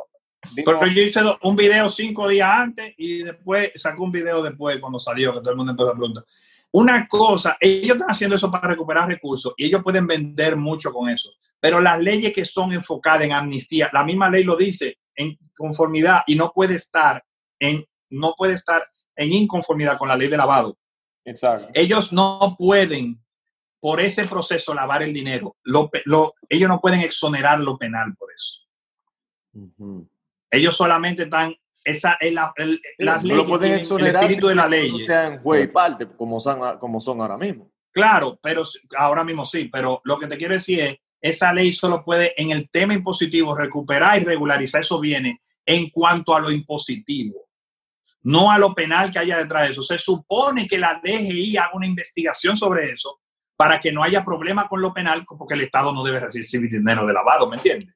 Dinos- Pero yo hice un video cinco días antes y después sacó un video después cuando salió, que todo el mundo empezó a preguntar. Una cosa, ellos están haciendo eso para recuperar recursos y ellos pueden vender mucho con eso. Pero las leyes que son enfocadas en amnistía, la misma ley lo dice, en conformidad y no puede estar en, no puede estar en inconformidad con la ley de lavado. Exacto. Ellos no pueden, por ese proceso, lavar el dinero. Lo lo- ellos no pueden exonerar lo penal por eso. Ellos solamente están, esa es la, el- las no leyes lo pueden tienen exonerar el espíritu de la ley. cuando sean juez y parte, como son, como son ahora mismo. Claro, pero ahora mismo sí, pero lo que te quiero decir es, esa ley solo puede en el tema impositivo recuperar y regularizar esos bienes en cuanto a lo impositivo, no a lo penal que haya detrás de eso. Se supone que la DGI haga una investigación sobre eso para que no haya problema con lo penal, porque el Estado no debe recibir dinero de lavado, ¿me entiendes?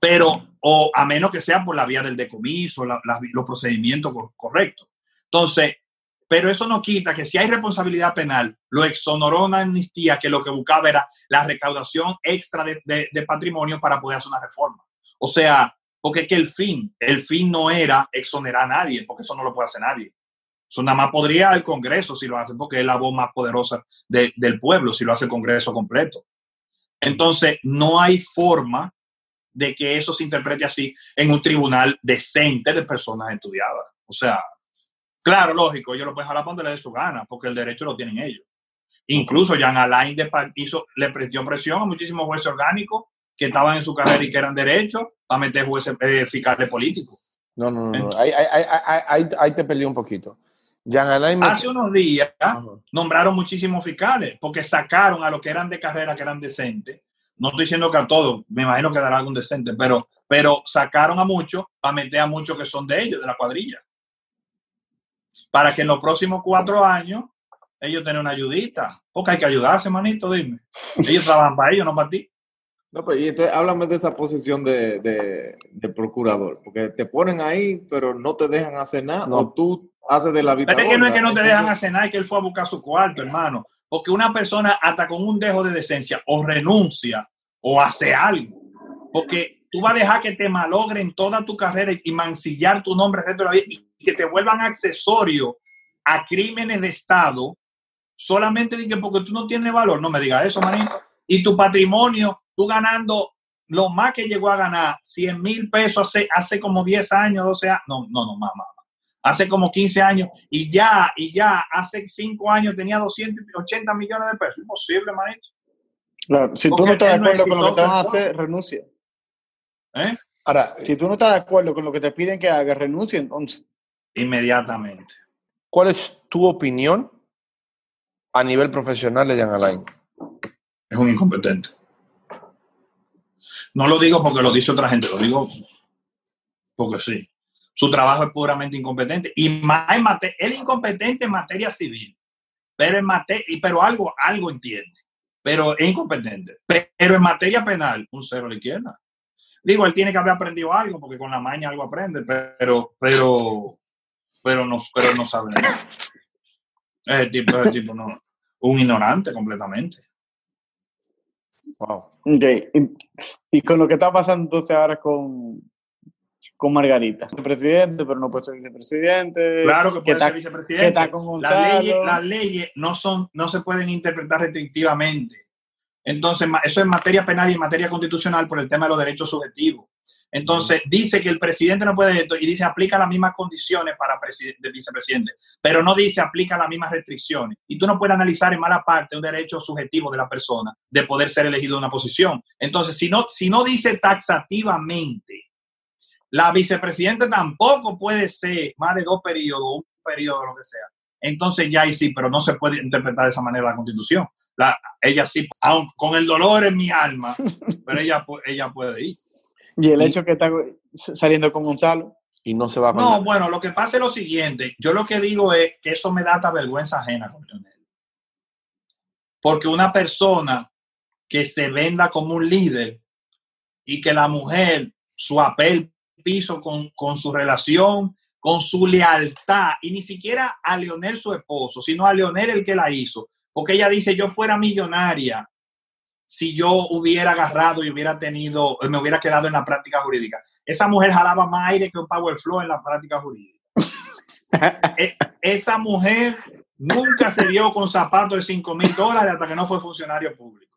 Pero o a menos que sea por la vía del decomiso, la- la- los procedimientos cor- correctos. Entonces, pero eso no quita que si hay responsabilidad penal, lo exoneró una amnistía que lo que buscaba era la recaudación extra de, patrimonio para poder hacer una reforma. O sea, porque que el fin, el fin no era exonerar a nadie, porque eso no lo puede hacer nadie. Eso nada más podría el Congreso si lo hace, porque es la voz más poderosa de- del pueblo, si lo hace el Congreso completo. Entonces, no hay forma de que eso se interprete así en un tribunal decente de personas estudiadas. O sea, claro, lógico, ellos lo pueden jalar donde les dé su gana, porque el derecho lo tienen ellos. Incluso Jean Alain de hizo, le prestó presión a muchísimos jueces orgánicos que estaban en su carrera y que eran derechos para meter jueces eh, fiscales políticos. No, no, no. Ahí, ahí, ahí, ahí- ahí- ahí te peleé un poquito. Jean Alain me- Hace unos días Ajá. nombraron muchísimos fiscales porque sacaron a los que eran de carrera, que eran decentes. No estoy diciendo que a todos, me imagino que dará algún decente, pero, pero sacaron a muchos para meter a muchos que son de ellos, de la cuadrilla. Para que en los próximos cuatro años ellos tengan una ayudita. Porque hay que ayudarse, manito, dime. Ellos trabajan para ellos, no para ti. No, pues, y entonces háblame de esa posición de, de, de procurador, porque te ponen ahí, pero no te dejan hacer nada, No. o tú haces de la vida. Pero es que no es que no te dejan hacer nada, es que él fue a buscar su cuarto, hermano. Porque una persona, hasta con un dejo de decencia, o renuncia o hace algo. Porque tú vas a dejar que te malogren toda tu carrera y mancillar tu nombre el resto de la vida y que te vuelvan accesorio a crímenes de Estado solamente que porque tú no tienes valor. No me digas eso, manito. Y tu patrimonio, tú ganando lo más que llegó a ganar, 100 mil pesos hace, hace como 10 años, 12 años. No, no, no, mamá hace como 15 años y ya, y ya hace 5 años tenía 280 millones de pesos. Imposible, manito. Claro, si tú no estás de no acuerdo con lo que te van a hacer, renuncia. ¿eh? Ahora, Si tú no estás de acuerdo con lo que te piden que hagas, renuncia entonces. Inmediatamente. ¿cuál es tu opinión a nivel profesional de Jean Alain? Es un incompetente. No lo digo porque lo dice otra gente, lo digo porque sí. Su trabajo es puramente incompetente. Y más en mate- él es incompetente en materia civil, pero en materia, pero algo, algo entiende. Pero es incompetente. Pero en materia penal, un cero a la izquierda. Digo, él tiene que haber aprendido algo, porque con la maña algo aprende, pero, pero, pero no, pero no sabe. nada. Ese tipo, ese tipo no, un ignorante completamente. Wow. Ok, Y, y con lo que está pasando entonces ahora con, con Margarita. Presidente, pero no puede ser vicepresidente. Claro que puede ser vicepresidente. que está con las leyes, las leyes no, son, no se pueden interpretar restrictivamente. Entonces, eso es materia penal y en materia constitucional por el tema de los derechos subjetivos. Entonces, dice que el presidente no puede esto y dice aplica las mismas condiciones para preside- de vicepresidente, pero no dice aplica las mismas restricciones. Y tú no puedes analizar en mala parte un derecho subjetivo de la persona de poder ser elegido en una posición. Entonces, si no, si no dice taxativamente, la vicepresidenta tampoco puede ser más de dos periodos, un periodo, lo que sea. Entonces ya ahí sí, pero no se puede interpretar de esa manera la constitución. La, ella sí, aun con el dolor en mi alma, pero ella, ella puede ir. Y el Y- hecho que está saliendo con Gonzalo. Y no se va con No, bueno, lo que pasa es lo siguiente. Yo lo que digo es que eso me da hasta vergüenza ajena con Leonel. Porque una persona que se venda como un líder y que la mujer su apel piso con, con su relación, con su lealtad, y ni siquiera a Leonel su esposo, sino a Leonel el que la hizo. Porque ella dice, yo fuera millonaria si yo hubiera agarrado y hubiera tenido, me hubiera quedado en la práctica jurídica. Esa mujer jalaba más aire que un Power Flow en la práctica jurídica. E- Esa mujer nunca se vio con zapatos de 5 mil dólares hasta que no fue funcionario público,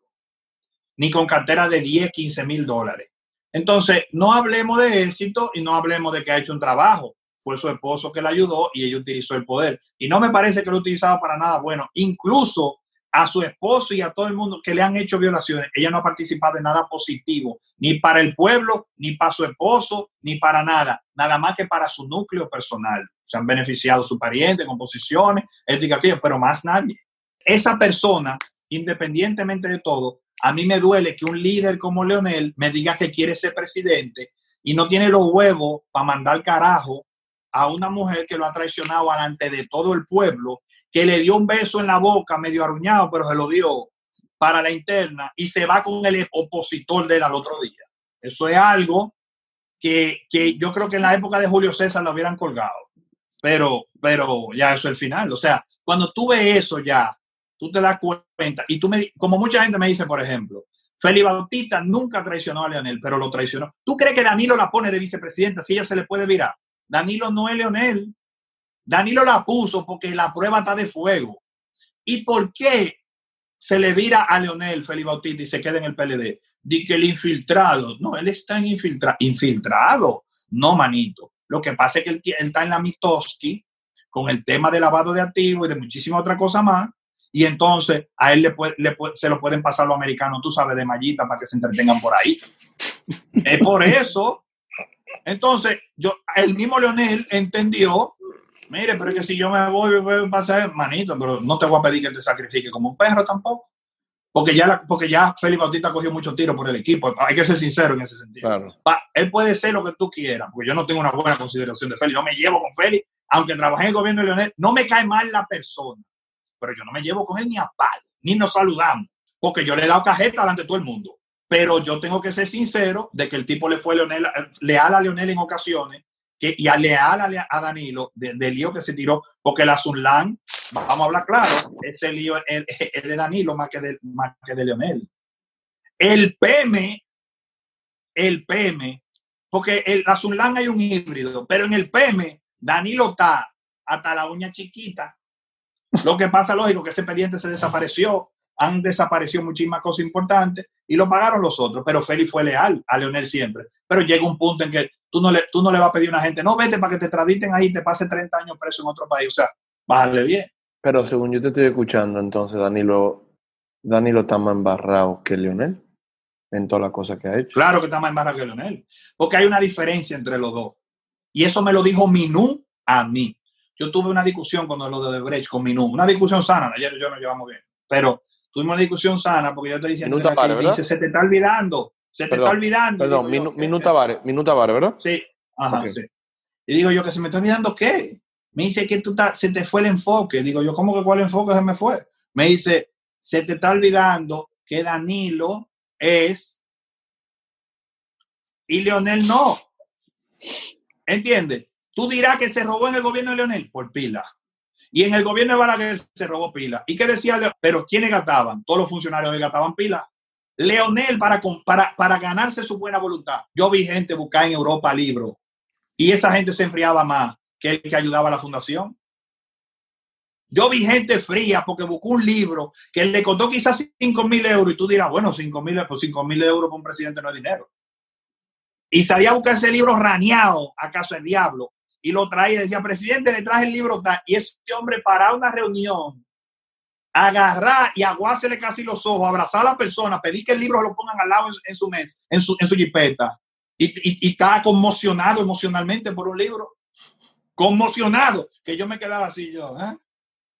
ni con cartera de 10, 15 mil dólares. Entonces, no hablemos de éxito y no hablemos de que ha hecho un trabajo. Fue su esposo que la ayudó y ella utilizó el poder. Y no me parece que lo utilizaba para nada bueno. Incluso a su esposo y a todo el mundo que le han hecho violaciones, ella no ha participado en nada positivo, ni para el pueblo, ni para su esposo, ni para nada, nada más que para su núcleo personal. Se han beneficiado sus parientes con posiciones, esto y aquello, pero más nadie. Esa persona, independientemente de todo, a mí me duele que un líder como Leonel me diga que quiere ser presidente y no tiene los huevos para mandar carajo a una mujer que lo ha traicionado delante de todo el pueblo, que le dio un beso en la boca medio arruñado, pero se lo dio para la interna y se va con el opositor de él al otro día. Eso es algo que, que yo creo que en la época de Julio César lo hubieran colgado. Pero, pero ya eso es el final. O sea, cuando tú ves eso ya, tú te das cuenta. Y tú me, como mucha gente me dice, por ejemplo, Feli Bautista nunca traicionó a Leonel, pero lo traicionó. ¿Tú crees que Danilo la pone de vicepresidenta si ella se le puede virar? Danilo no es Leonel. Danilo la puso porque la prueba está de fuego. ¿Y por qué se le vira a Leonel Feli Bautista y se queda en el PLD? Di que el infiltrado. No, él está en infiltra infiltrado. No, manito. Lo que pasa es que él, está en la mitoski con el tema de lavado de activos y de muchísima otra cosa más. Y entonces a él se lo pueden pasar los americanos, tú sabes, de mallita para que se entretengan por ahí. es por eso. Entonces, yo, el mismo Leonel entendió, mire, pero es que si yo me voy, voy a pasar, manito, pero no te voy a pedir que te sacrifique como un perro tampoco. Porque ya, la, porque ya Félix Bautista cogió mucho tiro por el equipo. Hay que ser sincero en ese sentido. Claro. Pa, él puede ser lo que tú quieras, porque yo no tengo una buena consideración de Félix. No me llevo con Félix, aunque trabajé en el gobierno de Leonel, no me cae mal la persona, pero yo no me llevo con él ni a palo, ni nos saludamos, porque yo le he dado cajeta delante de todo el mundo. Pero yo tengo que ser sincero de que el tipo le fue Leonel, leal a Leonel en ocasiones y a leal a, a Danilo del de lío que se tiró, porque la Sunlan, vamos a hablar claro, ese lío es, de Danilo más que de, más que de Leonel. El PM, el PM, porque en la Sunlan hay un híbrido, pero en el PM, Danilo está hasta la uña chiquita. Lo que pasa, lógico, que ese pendiente se desapareció, han desaparecido muchísimas cosas importantes y lo pagaron los otros, pero Félix fue leal a Leonel siempre. Pero llega un punto en que tú no le, tú no le vas a pedir a una gente, no, vete para que te traditen ahí y te pase 30 años preso en otro país. O sea, bájale bien. Pero según yo te estoy escuchando, entonces Danilo, Danilo está más embarrado que Leonel en todas las cosas que ha hecho. Claro que está más embarrado que Leonel, porque hay una diferencia entre los dos. Y eso me lo dijo Minú a mí. Yo tuve una discusión con lo de Brecht con Minú, una discusión sana, ayer yo nos llevamos bien, pero tuvimos una discusión sana porque yo estoy diciendo Minuta que vale, dice, se te está olvidando, se te está olvidando. Perdón, yo, minu, minuta vale, minuta vale, ¿verdad? Sí, ajá, Ok. sí. Y digo yo que se me está olvidando qué. Me dice que tú ta- se te fue el enfoque. Digo yo, ¿cómo que cuál enfoque se me fue? Me dice, se te está olvidando que Danilo es y Leonel no. ¿Entiendes? Tú dirás que se robó en el gobierno de Leonel por pila. Y en el gobierno de Balaguer se robó pila. ¿Y qué decía? Pero ¿quiénes gastaban? Todos los funcionarios de gastaban pila. Leonel, para, para, para ganarse su buena voluntad. Yo vi gente buscar en Europa libros y esa gente se enfriaba más que el que ayudaba a la fundación. Yo vi gente fría porque buscó un libro que le costó quizás 5 mil euros y tú dirás, bueno, 5 mil pues euros para un presidente no es dinero. Y salía a buscar ese libro raneado, acaso el diablo, y lo traía y decía, presidente, le traje el libro. Y ese hombre para una reunión, agarrar y aguársele casi los ojos, abrazar a la persona, pedir que el libro lo pongan al lado en, su mes, en su, en su jipeta. Y, y, y estaba conmocionado emocionalmente por un libro. Conmocionado, que yo me quedaba así yo, ¿eh?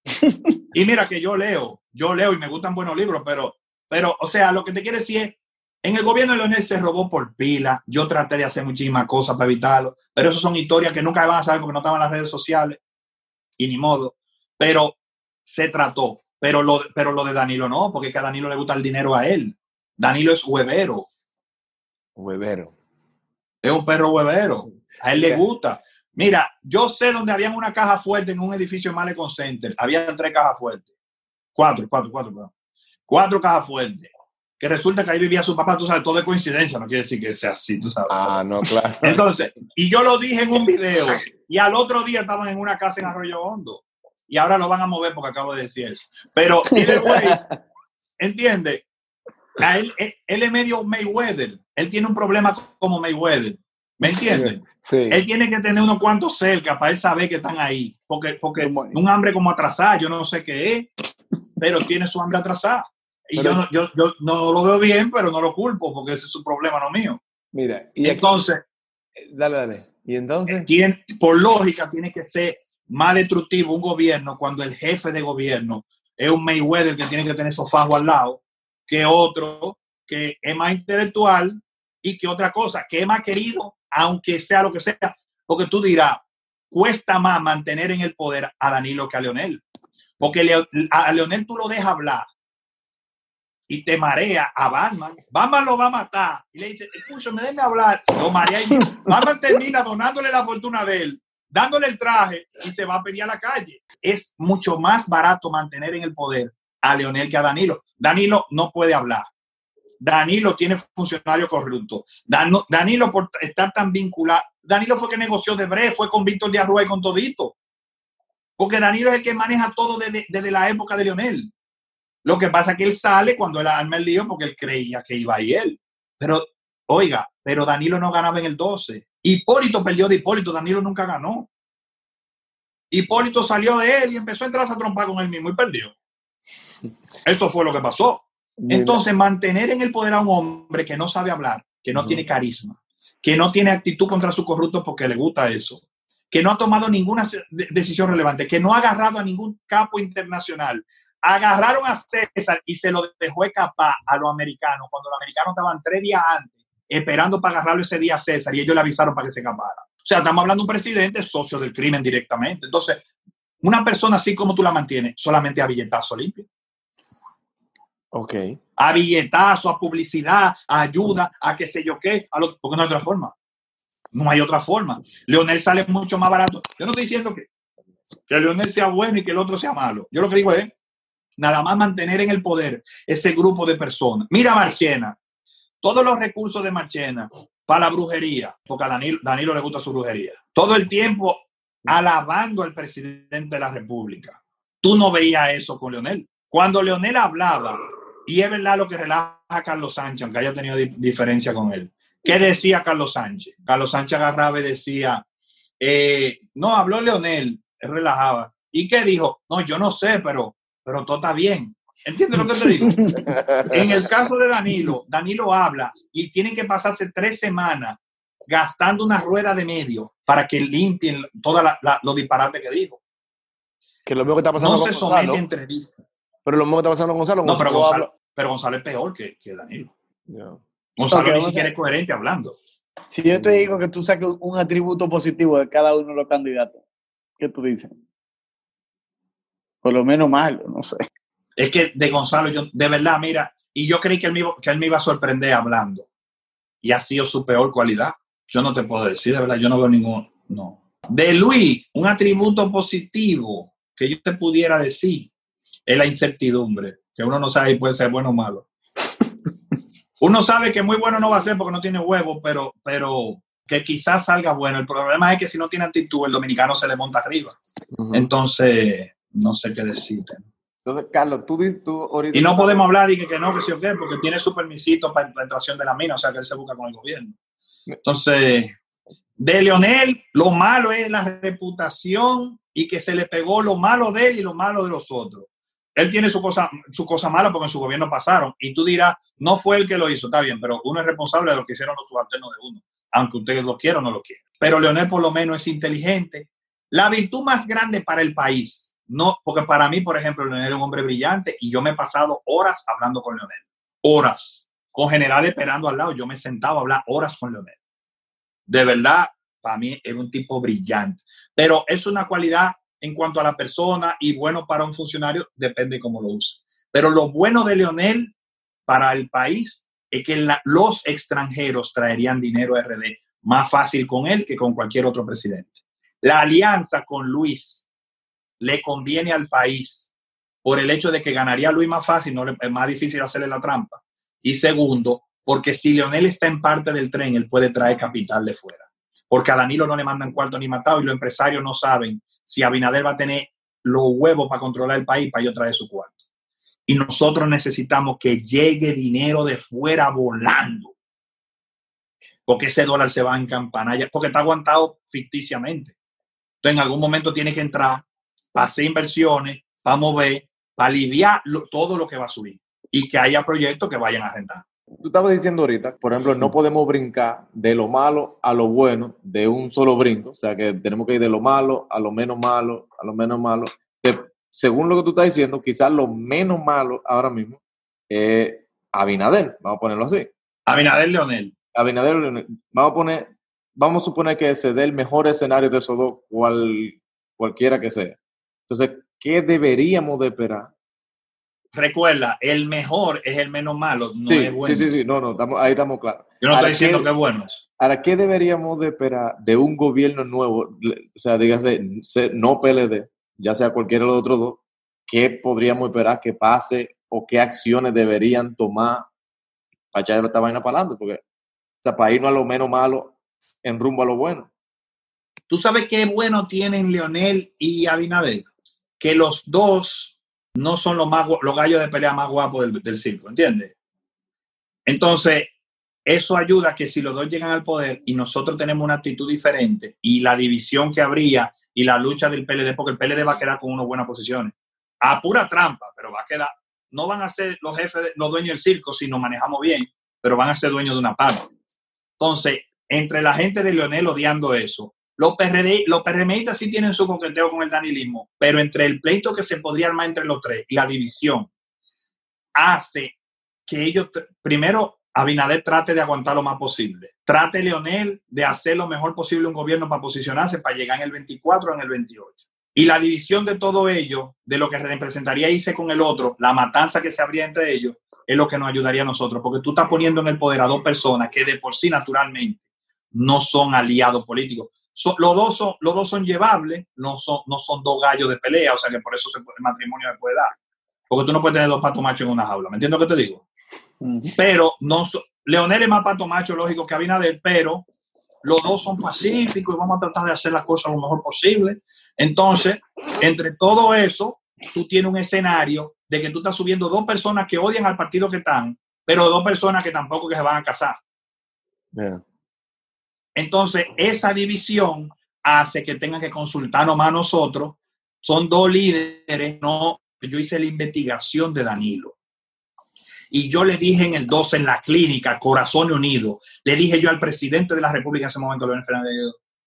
y mira que yo leo, yo leo y me gustan buenos libros, pero, pero, o sea, lo que te quiero decir es, en el gobierno de Leonel se robó por pila, yo traté de hacer muchísimas cosas para evitarlo, pero eso son historias que nunca van a saber porque no estaban en las redes sociales, y ni modo, pero se trató, pero lo, pero lo de Danilo no, porque que a Danilo le gusta el dinero a él. Danilo es huevero. Huevero. Es un perro huevero. A él le gusta. Mira, yo sé dónde había una caja fuerte en un edificio de Malecon Center. Había tres cajas fuertes. Cuatro, cuatro, cuatro, cuatro. Cuatro cajas fuertes. Que resulta que ahí vivía su papá, tú sabes, todo de coincidencia, no quiere decir que sea así, tú sabes. Ah, no, claro. Entonces, y yo lo dije en un video, y al otro día estaban en una casa en Arroyo Hondo, y ahora lo van a mover porque acabo de decir eso. Pero, güey, entiende, él, él, él es medio Mayweather, él tiene un problema como Mayweather. ¿Me entiendes? Sí. Él tiene que tener unos cuantos cerca para él saber que están ahí. Porque, porque un hambre como atrasada, yo no sé qué es, pero tiene su hambre atrasada. Y yo, no, yo, yo, no lo veo bien, pero no lo culpo porque ese es su problema, no mío. Mira, y entonces. dale, dale. Y entonces. Tiene, por lógica, tiene que ser más destructivo un gobierno cuando el jefe de gobierno es un Mayweather que tiene que tener sofá al lado, que otro que es más intelectual y que otra cosa, que es más querido aunque sea lo que sea, porque tú dirás, cuesta más mantener en el poder a Danilo que a Leonel, porque a Leonel tú lo dejas hablar y te marea a Batman, Batman lo va a matar y le dice, escúchame, déjame hablar, lo marea y Batman termina donándole la fortuna de él, dándole el traje y se va a pedir a la calle. Es mucho más barato mantener en el poder a Leonel que a Danilo. Danilo no puede hablar. Danilo tiene funcionario corrupto. Danilo, por estar tan vinculado, Danilo fue que negoció de Bre, fue con Víctor de Arrua y con Todito. Porque Danilo es el que maneja todo desde, la época de Leonel. Lo que pasa es que él sale cuando él arma el lío porque él creía que iba ahí él. Pero, oiga, pero Danilo no ganaba en el 12. Hipólito perdió de Hipólito, Danilo nunca ganó. Hipólito salió de él y empezó a entrar a trompar con él mismo y perdió. Eso fue lo que pasó. Entonces, mantener en el poder a un hombre que no sabe hablar, que no tiene carisma, que no tiene actitud contra su corrupto porque le gusta eso, que no ha tomado ninguna decisión relevante, que no ha agarrado a ningún capo internacional. Agarraron a César y se lo dejó escapar a los americanos cuando los americanos estaban tres días antes esperando para agarrarlo ese día a César y ellos le avisaron para que se escapara. O sea, estamos hablando de un presidente socio del crimen directamente. Entonces, una persona así como tú la mantienes, solamente a billetazo limpio. Ok. A billetazo, a publicidad, a ayuda, a qué sé yo qué, a lo, porque no hay otra forma. No hay otra forma. Leonel sale mucho más barato. Yo no estoy diciendo que, que Leonel sea bueno y que el otro sea malo. Yo lo que digo es, nada más mantener en el poder ese grupo de personas. Mira Marchena, todos los recursos de Marchena para la brujería, porque a Danilo, le gusta su brujería. Todo el tiempo alabando al presidente de la República. Tú no veías eso con Leonel. Cuando Leonel hablaba, y es verdad lo que relaja a Carlos Sánchez, aunque haya tenido diferencia con él. ¿Qué decía Carlos Sánchez? Carlos Sánchez agarraba y decía, eh, no, habló Leonel, relajaba. ¿Y qué dijo? No, yo no sé, pero, pero todo está bien. ¿Entiendes lo que te digo? en el caso de Danilo, Danilo habla y tienen que pasarse tres semanas gastando una rueda de medio para que limpien todos los disparates que dijo. Que lo mismo que está pasando no se somete a entrevista. Pero lo mismo que está pasando con Gonzalo. No, pero Gonzalo, pero Gonzalo es peor que, que Danilo. Gonzalo ni siquiera es coherente hablando. Si yo te digo que tú saques un atributo positivo de cada uno de los candidatos, ¿qué tú dices? Por lo menos malo, no sé. Es que de Gonzalo, yo, de verdad, mira, y yo creí que él, me, que él me iba a sorprender hablando. Y ha sido su peor cualidad. Yo no te puedo decir, de verdad, yo no veo ningún. No. De Luis, un atributo positivo que yo te pudiera decir es la incertidumbre que uno no sabe si puede ser bueno o malo. Uno sabe que muy bueno no va a ser porque no tiene huevo, pero, pero que quizás salga bueno. El problema es que si no tiene actitud, el dominicano se le monta arriba. Entonces, no sé qué decirte. Entonces, Carlos, tú, tú ahorita... Y no podemos hablar y que, que no, que sí o qué, porque tiene su permisito para la entración de la mina, o sea que él se busca con el gobierno. Entonces, de Leonel, lo malo es la reputación y que se le pegó lo malo de él y lo malo de los otros. Él tiene su cosa, su cosa mala porque en su gobierno pasaron. Y tú dirás, no fue el que lo hizo, está bien, pero uno es responsable de lo que hicieron los subalternos de uno, aunque ustedes lo quieran o no lo quieran. Pero Leonel por lo menos es inteligente. La virtud más grande para el país, no, porque para mí, por ejemplo, Leonel es un hombre brillante y yo me he pasado horas hablando con Leonel. Horas. Con general esperando al lado, yo me sentaba a hablar horas con Leonel. De verdad, para mí era un tipo brillante. Pero es una cualidad en cuanto a la persona y bueno para un funcionario, depende cómo lo use. Pero lo bueno de Leonel para el país es que los extranjeros traerían dinero a RD más fácil con él que con cualquier otro presidente. La alianza con Luis le conviene al país por el hecho de que ganaría Luis más fácil, no es más difícil hacerle la trampa. Y segundo, porque si Leonel está en parte del tren, él puede traer capital de fuera. Porque a Danilo no le mandan cuarto ni matado y los empresarios no saben si Abinader va a tener los huevos para controlar el país para yo traer su cuarto. Y nosotros necesitamos que llegue dinero de fuera volando. Porque ese dólar se va a encampanalla, porque está aguantado ficticiamente. Entonces, en algún momento tiene que entrar para hacer inversiones, para mover, para aliviar lo- todo lo que va a subir y que haya proyectos que vayan a rentar. Tú estabas diciendo ahorita, por ejemplo, no podemos brincar de lo malo a lo bueno de un solo brinco. O sea, que tenemos que ir de lo malo a lo menos malo, a lo menos malo. Que, según lo que tú estás diciendo, quizás lo menos malo ahora mismo es Abinader, vamos a ponerlo así. Abinader Leonel. Abinader, Leonel, vamos a poner, vamos a suponer que se dé el mejor escenario de esos dos, cual, cualquiera que sea. Entonces, ¿qué deberíamos de esperar? Recuerda, el mejor es el menos malo, no sí, es bueno. sí, sí, sí, no, no, estamos, ahí estamos claros. Yo no estoy diciendo ¿qué- que es bueno. Ahora, ¿qué deberíamos de esperar de un gobierno nuevo? O sea, dígase, se- no PLD, ya sea cualquiera de los otros dos, ¿qué podríamos esperar que pase o qué acciones deberían tomar para echar esta vaina para adelante? Porque, o sea, para irnos a lo menos malo en rumbo a lo bueno. ¿Tú sabes qué bueno tienen Leonel y Abinader? Que los dos no son los, más, los gallos de pelea más guapos del, circo, ¿entiendes? Entonces, eso ayuda a que si los dos llegan al poder y nosotros tenemos una actitud diferente y la división que habría y la lucha del PLD, porque el PLD va a quedar con unas buenas posiciones, a pura trampa, pero va a quedar, no van a ser los jefes, los dueños del circo si nos manejamos bien, pero van a ser dueños de una parte. Entonces, entre la gente de Leonel odiando eso, los, PRD, PRMistas sí tienen su coqueteo con el danilismo, pero entre el pleito que se podría armar entre los tres y la división, hace que ellos, primero, Abinader trate de aguantar lo más posible. Trate Leonel de hacer lo mejor posible un gobierno para posicionarse, para llegar en el 24 o en el 28. Y la división de todo ello, de lo que representaría irse con el otro, la matanza que se habría entre ellos, es lo que nos ayudaría a nosotros, porque tú estás poniendo en el poder a dos personas que de por sí naturalmente no son aliados políticos. So- los, dos son, los dos son llevables, no son, no son dos gallos de pelea, o sea que por eso se puede- el matrimonio se puede dar. Porque tú no puedes tener dos patos machos en una jaula, ¿me entiendes lo que te digo? Pero no so- Leonel es más pato macho, lógico, que Abinader, pero los dos son pacíficos y vamos a tratar de hacer las cosas lo mejor posible. Entonces, entre todo eso, tú tienes un escenario de que tú estás subiendo dos personas que odian al partido que están, pero dos personas que tampoco que se van a casar. Entonces, esa división hace que tengan que consultarnos más nosotros. Son dos líderes, no. Yo hice la investigación de Danilo. Y yo le dije en el 12 en la clínica, Corazón Unido, le dije yo al presidente de la República en ese momento, Leonel Fernández,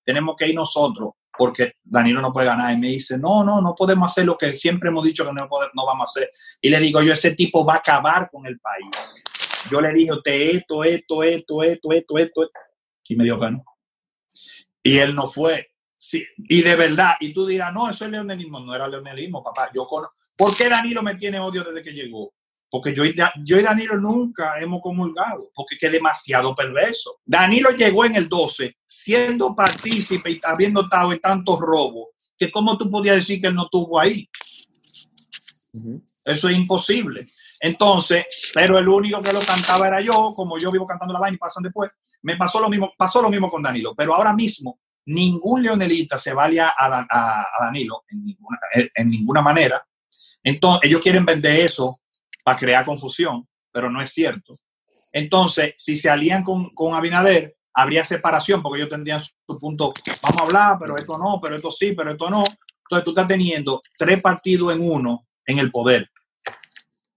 tenemos que ir nosotros porque Danilo no puede ganar. Y me dice, no, no, no podemos hacer lo que siempre hemos dicho que no, vamos a hacer. Y le digo yo, ese tipo va a acabar con el país. Yo le dije, esto, esto, esto, esto, esto, esto. esto. Y me dijo que no. Y él no fue. Sí, y de verdad, y tú dirás, no, eso es leonelismo. No era leonelismo, papá. Yo cono- ¿Por qué Danilo me tiene odio desde que llegó? Porque yo y, Da- yo y Danilo nunca hemos comulgado, porque que es demasiado perverso. Danilo llegó en el 12 siendo partícipe y habiendo estado en tantos robos, que cómo tú podías decir que él no estuvo ahí. Eso es imposible. Entonces, pero el único que lo cantaba era yo, como yo vivo cantando la vaina y pasan después. Me pasó lo mismo, pasó lo mismo con Danilo, pero ahora mismo ningún leonelita se vale a, a- a Danilo en ninguna, en ninguna manera. Entonces, ellos quieren vender eso para crear confusión, pero no es cierto. Entonces, si se alían con, con Abinader, habría separación, porque ellos tendrían su, su punto, vamos a hablar, pero esto no, pero esto sí, pero esto no. Entonces, tú estás teniendo tres partidos en uno en el poder,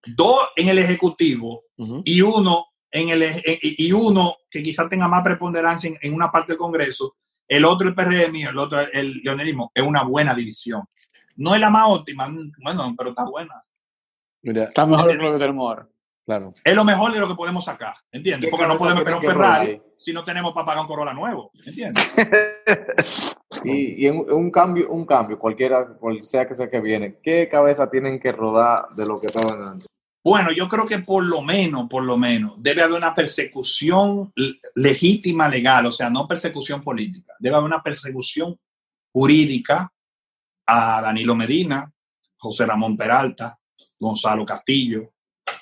dos en el Ejecutivo y uno en el ej- y uno que quizás tenga más preponderancia en, en una parte del Congreso, el otro el PRM y el otro el leonelismo, es una buena división. No es la más óptima, bueno, pero está buena. Mira, Está mejor que lo que tenemos ahora. claro. Es lo mejor de lo que podemos sacar, ¿entiendes? ¿Qué Porque no podemos tener un Ferrari ahí? si no tenemos para pagar un Corolla nuevo, ¿entiendes? Y, y en un cambio, un cambio, cualquiera, cual sea que sea que viene, ¿qué cabeza tienen que rodar de lo que estaban antes? Bueno, yo creo que por lo menos, por lo menos, debe haber una persecución legítima legal, o sea, no persecución política. Debe haber una persecución jurídica a Danilo Medina, José Ramón Peralta, Gonzalo Castillo,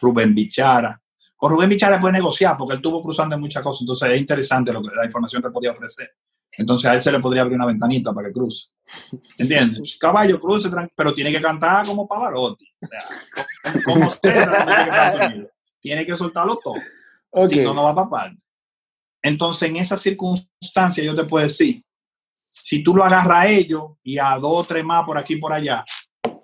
Rubén Bichara. Con Rubén Bichara puede negociar porque él estuvo cruzando en muchas cosas, entonces es interesante lo que, la información que podía ofrecer. Entonces a él se le podría abrir una ventanita para que cruce. ¿Entiendes? Caballo, cruce, pero tiene que cantar como Pavarotti. O sea, como César a Estados Unidos. Tiene que soltarlo todo. Si no, no va para parte. Entonces, en esas circunstancias, yo te puedo decir, si tú lo agarras a ellos y a dos o tres más por aquí y por allá,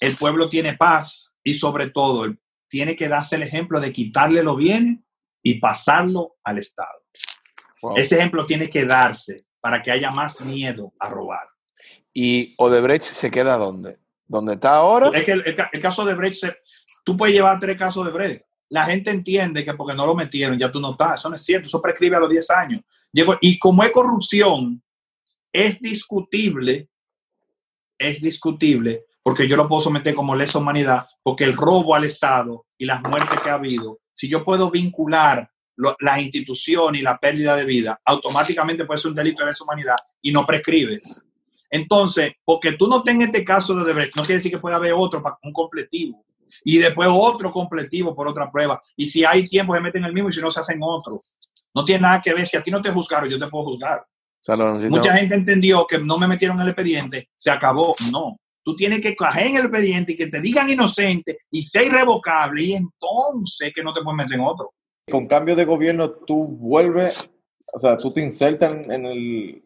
el pueblo tiene paz y sobre todo, tiene que darse el ejemplo de quitarle los bienes y pasarlo al Estado. Wow. Ese ejemplo tiene que darse para que haya más miedo a robar. ¿Y Odebrecht se queda dónde? ¿Dónde está ahora? Es que el, el ca- el caso de Brecht, se- tú puedes llevar tres casos de Brecht. La gente entiende que porque no lo metieron ya tú no estás. Eso no es cierto. Eso prescribe a los 10 años. Llegó- y como es corrupción, es discutible, es discutible, porque yo lo puedo someter como lesa humanidad, porque el robo al Estado y las muertes que ha habido, si yo puedo vincular lo- la institución y la pérdida de vida, automáticamente puede ser un delito de lesa humanidad y no prescribe. Entonces, porque tú no tengas este caso de Odebrecht, no quiere decir que pueda haber otro, pa- un completivo. Y después otro completivo por otra prueba. Y si hay tiempo, se meten el mismo y si no, se hacen otro. No tiene nada que ver. Si a ti no te juzgaron, yo te puedo juzgar. O sea. Mucha gente entendió que no me metieron en el expediente, se acabó. No. Tú tienes que caer en el expediente y que te digan inocente y sea irrevocable y entonces que no te pueden meter en otro. Con cambio de gobierno, tú vuelves, o sea, tú te insertas en, el,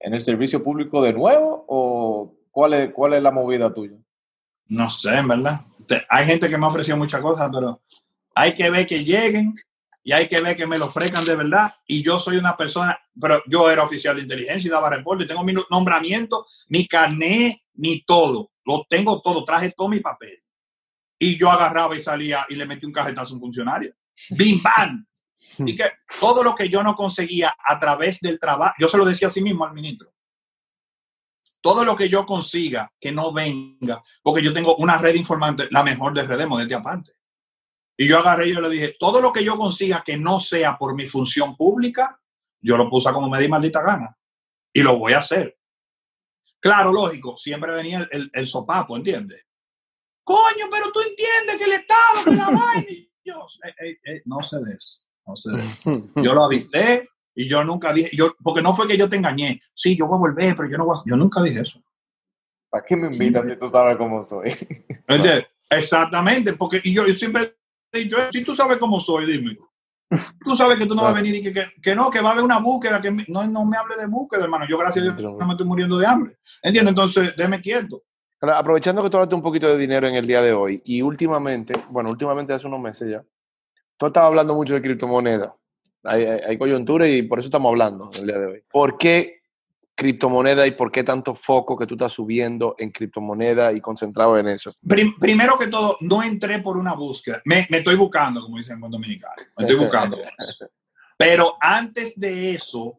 en el servicio público de nuevo o cuál es, cuál es la movida tuya? No sé, en verdad. Hay gente que me ha ofrecido muchas cosas, pero hay que ver que lleguen y hay que ver que me lo ofrezcan de verdad. Y yo soy una persona, pero yo era oficial de inteligencia y daba reporte. Tengo mi nombramiento, mi carnet, mi todo. Lo tengo todo. Traje todo mi papel. Y yo agarraba y salía y le metí un cajetazo a un funcionario. ¡Bim, bam! Y que todo lo que yo no conseguía a través del trabajo, yo se lo decía a sí mismo al ministro. Todo lo que yo consiga que no venga, porque yo tengo una red informante, la mejor de redes, modestia aparte. Y yo agarré y yo le dije, todo lo que yo consiga que no sea por mi función pública, yo lo puse como me di maldita gana. Y lo voy a hacer. Claro, lógico, siempre venía el, el, el sopapo, ¿entiendes? Coño, pero tú entiendes que el Estado, que la vaina. Yo, eh, eh, eh, no sé de eso, no sé de eso. Yo lo avisé y yo nunca dije, yo, porque no fue que yo te engañé. Sí, yo voy a volver, pero yo no voy a, yo nunca dije eso. ¿Para qué me invitan si tú sabes cómo soy? Exactamente, porque y yo, yo siempre he dicho, si tú sabes cómo soy, dime. Tú sabes que tú no vas a venir y que, que, que no, que va a haber una búsqueda, que me- no, no me hable de búsqueda, hermano. Yo, gracias a Dios, no me estoy muriendo de hambre. ¿Entiendes? Entonces, déme quieto. Ahora, aprovechando que tú hablaste un poquito de dinero en el día de hoy y últimamente, bueno, últimamente hace unos meses ya, tú estabas hablando mucho de criptomonedas. Hay, hay, hay coyuntura y por eso estamos hablando el día de hoy. ¿Por qué criptomoneda y por qué tanto foco que tú estás subiendo en criptomoneda y concentrado en eso? Prim- primero que todo, no entré por una búsqueda. Me, me estoy buscando, como dicen en dominicano. Me estoy buscando. Pero antes de eso,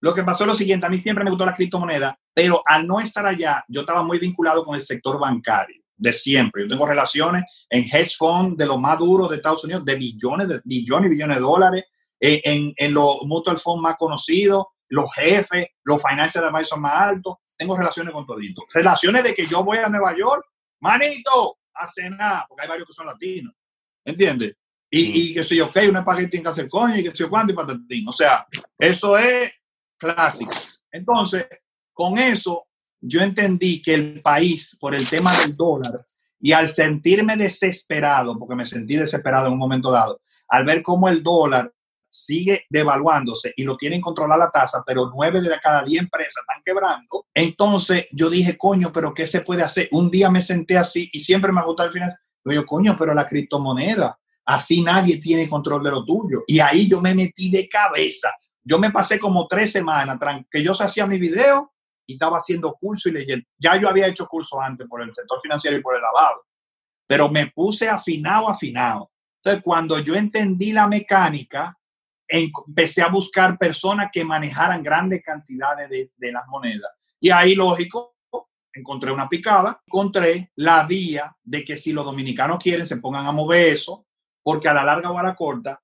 lo que pasó es lo siguiente. A mí siempre me gustó la criptomoneda, pero al no estar allá, yo estaba muy vinculado con el sector bancario de siempre. Yo tengo relaciones en hedge fund de lo más duro de Estados Unidos, de billones, de billones y billones de dólares, en, en, en los mutual funds más conocidos, los jefes, los financial advisors más altos. Tengo relaciones con toditos. Relaciones de que yo voy a Nueva York, manito, a cenar, porque hay varios que son latinos. ¿Entiendes? Y, y que soy ok, un espagueti en casa coño y que soy cuánto y patatín. O sea, eso es clásico. Entonces, con eso, yo entendí que el país, por el tema del dólar, y al sentirme desesperado, porque me sentí desesperado en un momento dado, al ver cómo el dólar sigue devaluándose y lo tienen controlar la tasa, pero nueve de cada diez empresas están quebrando, entonces yo dije, coño, pero ¿qué se puede hacer? Un día me senté así y siempre me ha gustado el final. Yo, coño, pero la criptomoneda, así nadie tiene control de lo tuyo. Y ahí yo me metí de cabeza. Yo me pasé como tres semanas que yo hacía mi video y estaba haciendo curso y leyendo. Ya yo había hecho curso antes por el sector financiero y por el lavado, pero me puse afinado, afinado. Entonces, cuando yo entendí la mecánica, empecé a buscar personas que manejaran grandes cantidades de, de las monedas. Y ahí, lógico, encontré una picada, encontré la vía de que si los dominicanos quieren, se pongan a mover eso, porque a la larga o a la corta,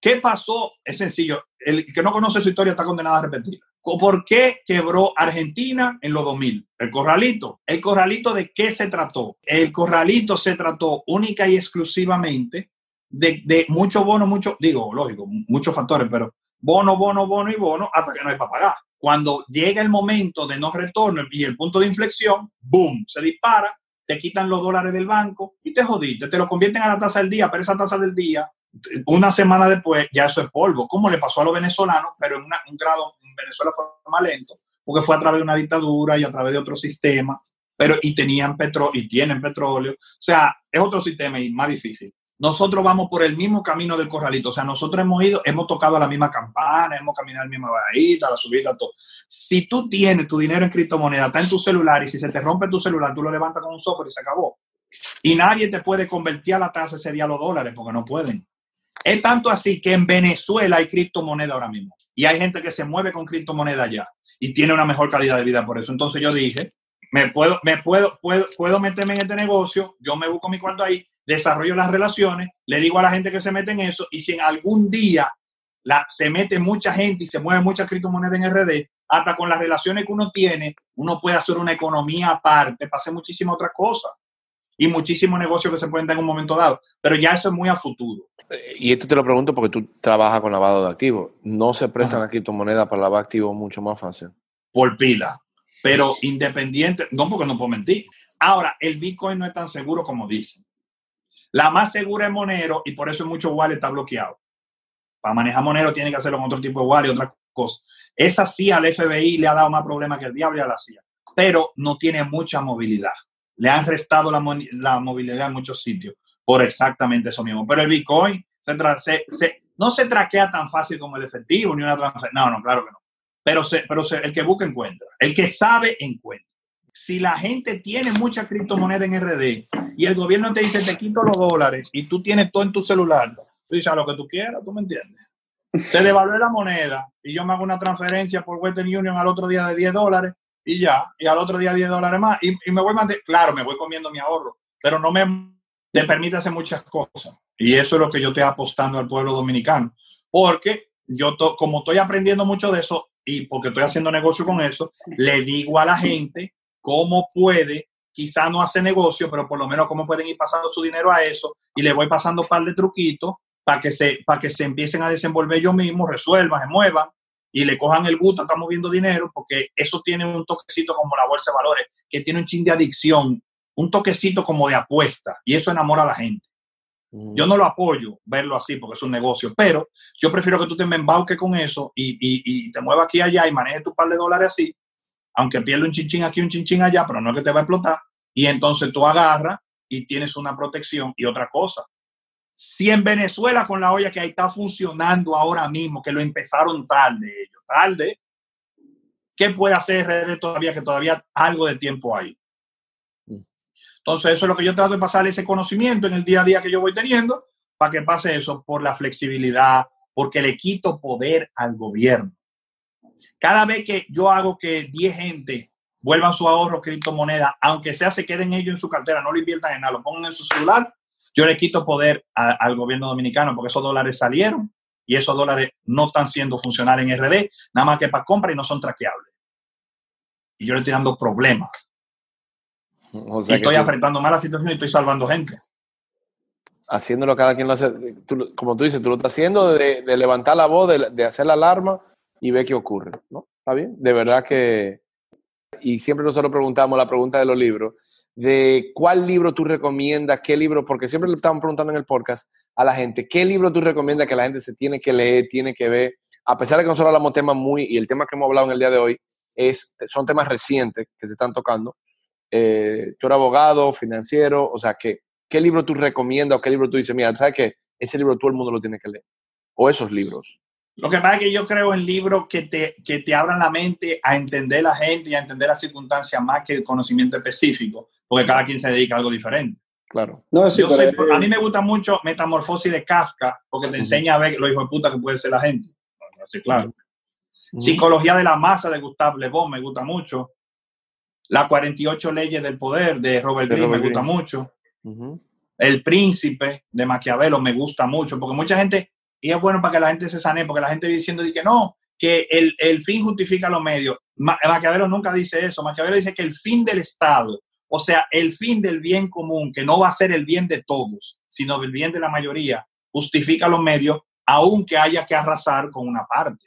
¿qué pasó? Es sencillo, el que no conoce su historia está condenado a repetirla. ¿Por qué quebró Argentina en los 2000? El corralito. ¿El corralito de qué se trató? El corralito se trató única y exclusivamente de, de mucho bono, mucho, digo, lógico, muchos factores, pero bono, bono, bono y bono hasta que no hay para pagar. Cuando llega el momento de no retorno y el punto de inflexión, boom, se dispara, te quitan los dólares del banco y te jodiste, te lo convierten a la tasa del día, pero esa tasa del día, una semana después, ya eso es polvo, como le pasó a los venezolanos, pero en un grado, en Venezuela fue más lento, porque fue a través de una dictadura y a través de otro sistema, pero y tenían petróleo y tienen petróleo, o sea, es otro sistema y más difícil nosotros vamos por el mismo camino del corralito. O sea, nosotros hemos ido, hemos tocado la misma campana, hemos caminado la misma bajita, la subida, todo. Si tú tienes tu dinero en criptomoneda, está en tu celular y si se te rompe tu celular, tú lo levantas con un software y se acabó. Y nadie te puede convertir a la tasa ese día a los dólares porque no pueden. Es tanto así que en Venezuela hay criptomoneda ahora mismo. Y hay gente que se mueve con criptomoneda ya y tiene una mejor calidad de vida por eso. Entonces yo dije, me puedo, me puedo, puedo, puedo meterme en este negocio, yo me busco mi cuarto ahí desarrollo las relaciones, le digo a la gente que se mete en eso, y si en algún día la, se mete mucha gente y se mueve mucha criptomoneda en RD, hasta con las relaciones que uno tiene, uno puede hacer una economía aparte para hacer muchísimas otras cosas y muchísimos negocios que se pueden dar en un momento dado, pero ya eso es muy a futuro. Eh, y esto te lo pregunto porque tú trabajas con lavado de activos. ¿No se prestan las criptomonedas para lavar activos mucho más fácil? Por pila, pero independiente, no porque no puedo mentir. Ahora, el Bitcoin no es tan seguro como dicen. La más segura es Monero y por eso mucho wallet está bloqueado. Para manejar Monero tiene que hacerlo con otro tipo de wallet y otra cosa. Esa sí al FBI le ha dado más problemas que el diablo y a la CIA, pero no tiene mucha movilidad. Le han restado la, movilidad en muchos sitios por exactamente eso mismo. Pero el Bitcoin no se traquea tan fácil como el efectivo ni una transacción. No, no, claro que no. Pero, pero el que busca encuentra. El que sabe encuentra. Si la gente tiene mucha criptomoneda en RD y el gobierno te dice, te quito los dólares y tú tienes todo en tu celular, tú dices a lo que tú quieras, tú me entiendes. Te devalúe la moneda y yo me hago una transferencia por Western Union al otro día de 10 dólares y ya, y al otro día 10 dólares más y, me voy a claro, me voy comiendo mi ahorro, pero no me te permite hacer muchas cosas. Y eso es lo que yo estoy apostando al pueblo dominicano, porque yo, como estoy aprendiendo mucho de eso y porque estoy haciendo negocio con eso, le digo a la gente cómo puede quizá no hace negocio, pero por lo menos cómo pueden ir pasando su dinero a eso y le voy pasando un par de truquitos para que se, para que se empiecen a desenvolver ellos mismos, resuelvan, se muevan y le cojan el gusto a estar moviendo dinero, porque eso tiene un toquecito como la bolsa de valores, que tiene un chin de adicción, un toquecito como de apuesta, y eso enamora a la gente. Yo no lo apoyo verlo así porque es un negocio, pero yo prefiero que tú te me embauques con eso y, y, y te muevas aquí y allá y manejes tu par de dólares así, aunque pierda un chinchín aquí, un chinchín allá, pero no es que te va a explotar, y entonces tú agarras y tienes una protección y otra cosa. Si en Venezuela con la olla que ahí está funcionando ahora mismo, que lo empezaron tarde ellos, tarde, ¿qué puede hacer RD todavía que todavía algo de tiempo hay? Entonces eso es lo que yo trato de pasar ese conocimiento en el día a día que yo voy teniendo para que pase eso por la flexibilidad, porque le quito poder al gobierno. Cada vez que yo hago que 10 gente vuelvan su ahorro criptomoneda, aunque sea se queden ellos en su cartera, no lo inviertan en nada, lo pongan en su celular, yo le quito poder al gobierno dominicano porque esos dólares salieron y esos dólares no están siendo funcionales en RD, nada más que para compra y no son traqueables. Y yo le estoy dando problemas. y estoy apretando más la situación y estoy salvando gente. haciéndolo cada quien lo hace, tú- como tú dices, tú lo estás haciendo de, de levantar la voz, de, de hacer la alarma y ver qué ocurre, ¿no? ¿Está bien? De verdad que... Y siempre nosotros preguntamos la pregunta de los libros, de cuál libro tú recomiendas, qué libro, porque siempre le estamos preguntando en el podcast a la gente, qué libro tú recomiendas que la gente se tiene que leer, tiene que ver, a pesar de que nosotros hablamos temas muy, y el tema que hemos hablado en el día de hoy es, son temas recientes que se están tocando. Eh, tú eres abogado, financiero, o sea, ¿qué, ¿qué libro tú recomiendas o qué libro tú dices, mira, ¿sabes qué? Ese libro todo el mundo lo tiene que leer. O esos libros. Lo que pasa es que yo creo en libros que te, que te abran la mente a entender la gente y a entender las circunstancias más que el conocimiento específico, porque cada quien se dedica a algo diferente. Claro. No, sí, Yo pero, soy- eh, a mí me gusta mucho Metamorfosis de Kafka, porque te enseña a ver lo hijo de puta que puede ser la gente. Sí, claro. Psicología de la masa de Gustave Le Bon me gusta mucho. Las 48 leyes del poder de Robert De Greene Robert me gusta mucho. El príncipe de Maquiavelo me gusta mucho, porque mucha gente, y es bueno para que la gente se sane, porque la gente diciendo que no, que el, el fin justifica los medios. Ma- Maquiavelo nunca dice eso. Maquiavelo dice que el fin del Estado, o sea, el fin del bien común, que no va a ser el bien de todos, sino el bien de la mayoría, justifica los medios, aunque haya que arrasar con una parte,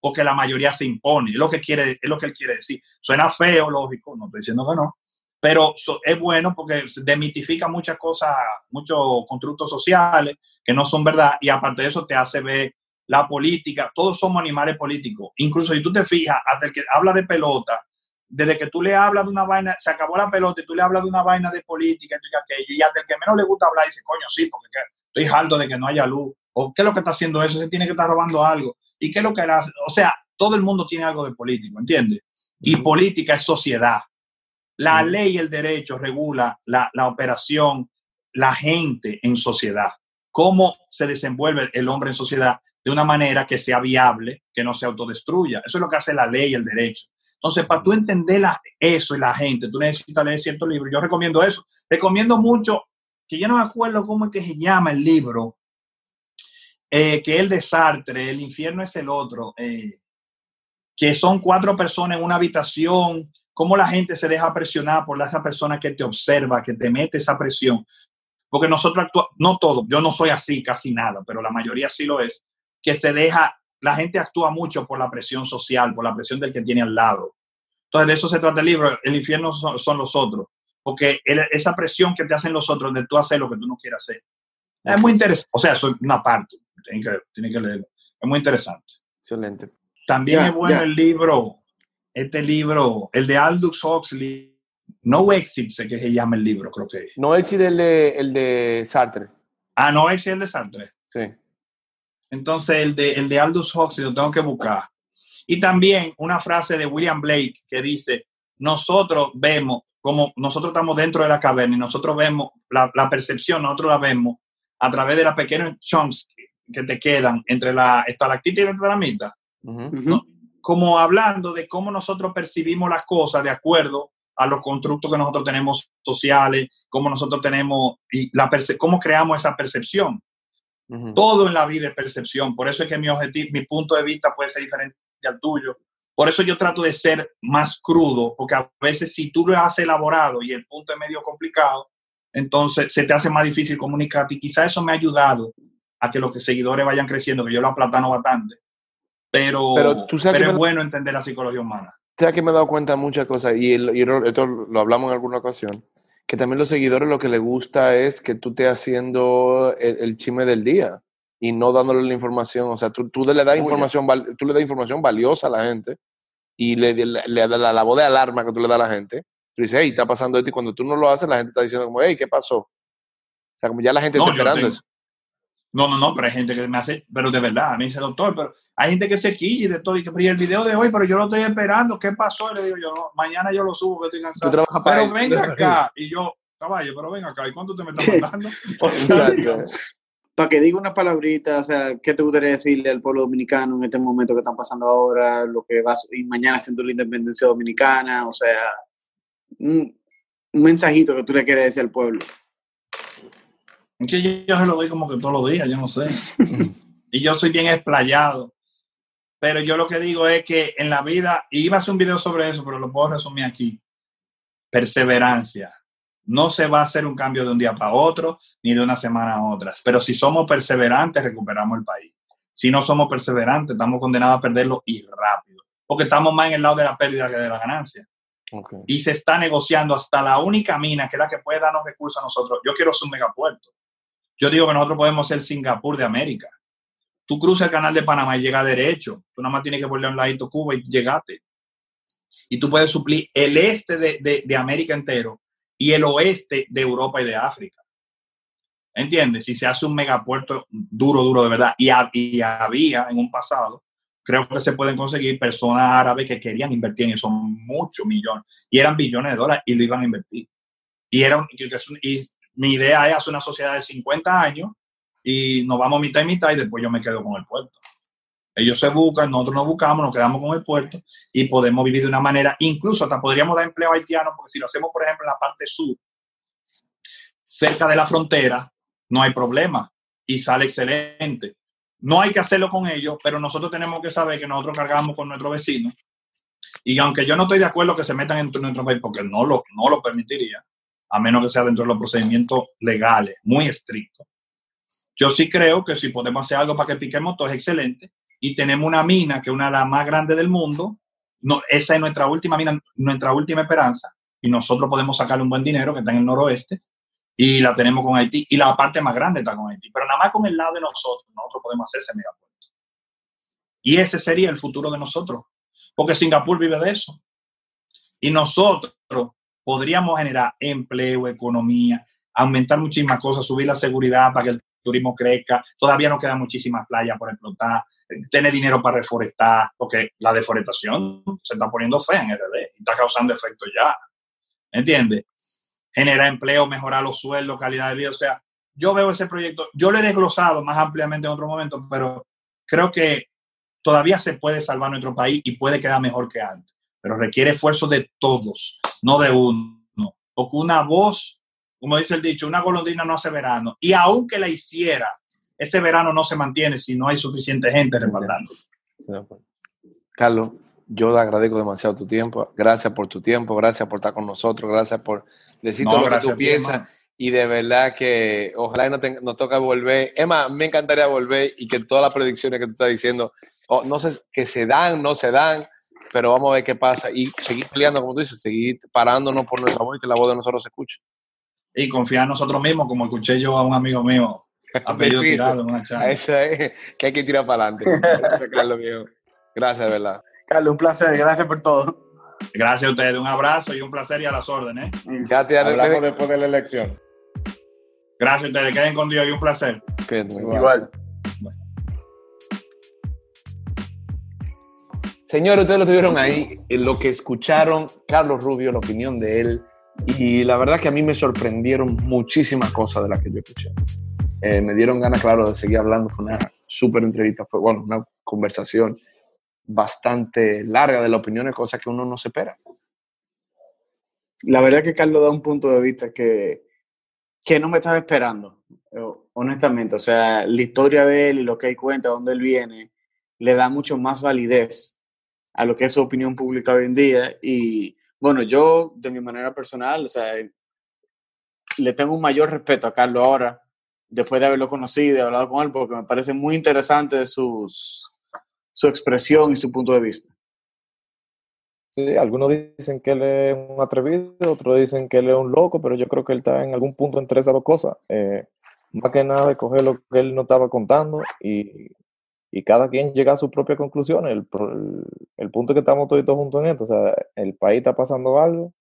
porque la mayoría se impone. Es lo que, quiere, es lo que él quiere decir. Suena feo, lógico, no estoy diciendo que no, pero es bueno porque demitifica muchas cosas, muchos constructos sociales que no son verdad y aparte de eso te hace ver la política, todos somos animales políticos. Incluso si tú te fijas, hasta el que habla de pelota, desde que tú le hablas de una vaina, se acabó la pelota y tú le hablas de una vaina de política y aquello, y hasta el que menos le gusta hablar dice, coño, sí, porque que- estoy harto de que no haya luz. ¿O qué es lo que está haciendo eso? Se tiene que estar robando algo. ¿Y qué es lo que él hace? O sea, todo el mundo tiene algo de político, ¿entiendes? Y política es sociedad. La ley y el derecho regula la, la operación, la gente en sociedad. Cómo se desenvuelve el hombre en sociedad de una manera que sea viable, que no se autodestruya. Eso es lo que hace la ley y el derecho. Entonces, para tú entender la- eso y la gente, tú necesitas leer cierto libro. Yo recomiendo eso. Recomiendo mucho, que yo no me acuerdo cómo es que se llama el libro, eh, que es el de Sartre, El infierno es el otro, eh, que son cuatro personas en una habitación, cómo la gente se deja presionar por esa persona que te observa, que te mete esa presión. Porque nosotros actuamos, no todos, yo no soy así casi nada, pero la mayoría sí lo es, que se deja, la gente actúa mucho por la presión social, por la presión del que tiene al lado. Entonces, de eso se trata el libro, el infierno son, son los otros, porque el- esa presión que te hacen los otros de tú hacer lo que tú no quieres hacer. Es muy interesante, o sea, eso es una parte, tienen que, tienen que leerlo. Es muy interesante. Excelente. También Ya, es bueno ya. el libro, este libro, el de Aldous Huxley, No Exit, sé que se llama el libro, creo que. es. No existe el de, el de Sartre. Ah, No Exit es el de Sartre. Sí. Entonces, el de, el de Aldous Huxley lo tengo que buscar. Y también una frase de William Blake que dice, nosotros vemos, como nosotros estamos dentro de la caverna y nosotros vemos la, la percepción, nosotros la vemos a través de las pequeños chunks que te quedan entre la estalactita y la estalagmita. Ujú. ujú. ¿no? como hablando de cómo nosotros percibimos las cosas de acuerdo a los constructos que nosotros tenemos sociales, cómo nosotros tenemos y la perce- cómo creamos esa percepción. Todo en la vida es percepción, por eso es que mi objetivo, mi punto de vista puede ser diferente al tuyo. Por eso yo trato de ser más crudo, porque a veces si tú lo has elaborado y el punto es medio complicado, entonces se te hace más difícil comunicarte y quizá eso me ha ayudado a que los seguidores vayan creciendo, que yo lo aplatano bastante. Pero, Pero tú sabes pero es me- bueno entender la psicología humana. O sea que me he dado cuenta de muchas cosas y, el- y esto lo hablamos en alguna ocasión, que también los seguidores lo que les gusta es que tú estés haciendo el, el chisme del día y no dándole la información, o sea, tú, tú le das información, val- tú le das información valiosa a la gente y le, le, la, la voz de alarma que tú le das a la gente. Tú dices, hey, está pasando esto y cuando tú no lo haces, la gente está diciendo como, hey, ¿qué pasó? O sea, como ya la gente No, está esperando tengo- eso. No, no, no, pero hay gente que me hace, pero de verdad, me dice doctor, pero hay gente que se quilla y de todo, y que "Pero, ¿y el video de hoy, pero yo lo estoy esperando, ¿qué pasó? Y le digo yo, no, mañana yo lo subo, que estoy cansado. Pero él. venga acá, y yo, caballo, pero venga acá, ¿y cuánto te me estás mandando? O sea. Para que diga una palabrita, o sea, ¿qué te gustaría decirle al pueblo dominicano en este momento que están pasando ahora, lo que va y mañana siendo la independencia dominicana? O sea, un, un mensajito que tú le quieres decir al pueblo. Que yo, yo se lo doy como que todos los días, yo no sé. y yo soy bien explayado. Pero yo lo que digo es que en la vida, y iba a hacer un video sobre eso, pero lo puedo resumir aquí. Perseverancia, No se va a hacer un cambio de un día para otro, ni de una semana a otra. Pero si somos perseverantes, recuperamos el país. Si no somos perseverantes, estamos condenados a perderlo y rápido. Porque estamos más en el lado de la pérdida que de la ganancia. Okay. Y se está negociando hasta la única mina que es la que puede darnos recursos a nosotros. Yo quiero ser un megapuerto. Yo digo que nosotros podemos ser Singapur de América. Tú cruzas el canal de Panamá y llegas derecho. Tú nada más tienes que volver a un ladito Cuba y llegaste. Y tú puedes suplir el este de, de, de América entero y el oeste de Europa y de África. ¿Entiendes? Si se hace un megapuerto duro, duro de verdad. Y, ha- y había en un pasado, creo que se pueden conseguir personas árabes que querían invertir en eso muchos millones. Y eran billones de dólares y lo iban a invertir. Y, era, y mi idea es hacer una sociedad de 50 años y nos vamos mitad y mitad y después yo me quedo con el puerto. Ellos se buscan, nosotros nos buscamos, nos quedamos con el puerto y podemos vivir de una manera, incluso hasta podríamos dar empleo haitiano, porque si lo hacemos, por ejemplo, en la parte sur, cerca de la frontera, no hay problema y sale excelente. No hay que hacerlo con ellos, pero nosotros tenemos que saber que nosotros cargamos con nuestros vecinos. Y aunque yo no estoy de acuerdo que se metan en nuestro país, porque no lo, no lo permitiría, a menos que sea dentro de los procedimientos legales, muy estrictos. Yo sí creo que si podemos hacer algo para que piquemos todo es excelente. Y tenemos una mina que es una de las más grandes del mundo. No, esa es nuestra última mina, nuestra última esperanza. Y nosotros podemos sacarle un buen dinero que está en el noroeste. Y la tenemos con Haití. Y la parte más grande está con Haití. Pero nada más con el lado de nosotros, nosotros podemos hacer ese megapuerto. Y ese sería el futuro de nosotros. Porque Singapur vive de eso. Y nosotros podríamos generar empleo, economía, aumentar muchísimas cosas, subir la seguridad para que el turismo crezca. Todavía nos quedan muchísimas playas por explotar, tener dinero para reforestar, porque la deforestación se está poniendo fea en RD está causando efecto ya. ¿Entiendes? Generar empleo, mejorar los sueldos, calidad de vida. O sea, yo veo ese proyecto, yo lo he desglosado más ampliamente en otro momento, pero creo que todavía se puede salvar nuestro país y puede quedar mejor que antes. Pero requiere esfuerzo de todos, no de uno. Porque una voz, como dice el dicho, una golondrina no hace verano. Y aunque la hiciera, ese verano no se mantiene si no hay suficiente gente respaldando. Carlos, yo te agradezco demasiado tu tiempo. Gracias por tu tiempo, gracias por estar con nosotros, gracias por decir No, todo lo que tú ti, piensas. y de verdad que ojalá no nos toca volver. Emma, me encantaría volver y que todas las predicciones que tú estás diciendo, oh, no sé, que se dan, no se dan, pero vamos a ver qué pasa y seguir peleando, como tú dices, seguir parándonos por nuestra voz y que la voz de nosotros se escuche. Y confiar en nosotros mismos, como escuché yo a un amigo mío a pedido tirarlo en una charla. Esa es que hay que tirar para adelante. Gracias, Carlos, mío. Gracias, de verdad. Carlos, un placer. Gracias por todo. Gracias a ustedes, un abrazo y un placer y a las órdenes. Ya te Hablamos después de la elección. Gracias a ustedes, queden con Dios y un placer. Igual. Señores, ustedes lo tuvieron ahí, lo que escucharon, Carlos Rubio, la opinión de él, y la verdad que a mí me sorprendieron muchísimas cosas de las que yo escuché. Eh, me dieron ganas, claro, de seguir hablando, fue una súper entrevista, fue, bueno, una conversación bastante larga de las opiniones, cosas que uno no se espera. La verdad que Carlos da un punto de vista que, que no me estaba esperando, eh, honestamente. O sea, la historia de él y lo que él cuenta, dónde él viene, le da mucho más validez a lo que es su opinión pública hoy en día. Y bueno, yo, de mi manera personal, o sea, le tengo un mayor respeto a Carlos ahora, después de haberlo conocido y hablado con él, porque me parece muy interesante sus, su expresión y su punto de vista. Sí, algunos dicen que él es un atrevido, otros dicen que él es un loco, pero yo creo que él está en algún punto entre esas dos cosas. Eh, más que nada de coger lo que él nos estaba contando y, y cada quien llega a sus propias conclusiones. El, el, punto que estamos todos juntos en esto. O sea, el país está pasando algo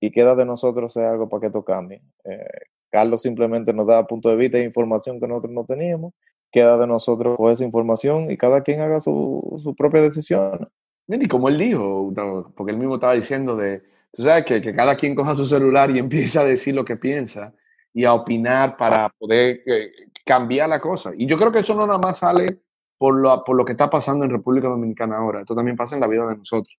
y queda de nosotros hacer algo para que esto cambie. Eh, Carlos simplemente nos da punto de vista e información que nosotros no teníamos. Queda de nosotros con esa información y cada quien haga su, su propia decisión. Y como él dijo, porque él mismo estaba diciendo de, tú sabes, que, que cada quien coja su celular y empieza a decir lo que piensa y a opinar para poder eh, cambiar la cosa. Y yo creo que eso no nada más sale por lo, por lo que está pasando en República Dominicana ahora, esto también pasa en la vida de nosotros.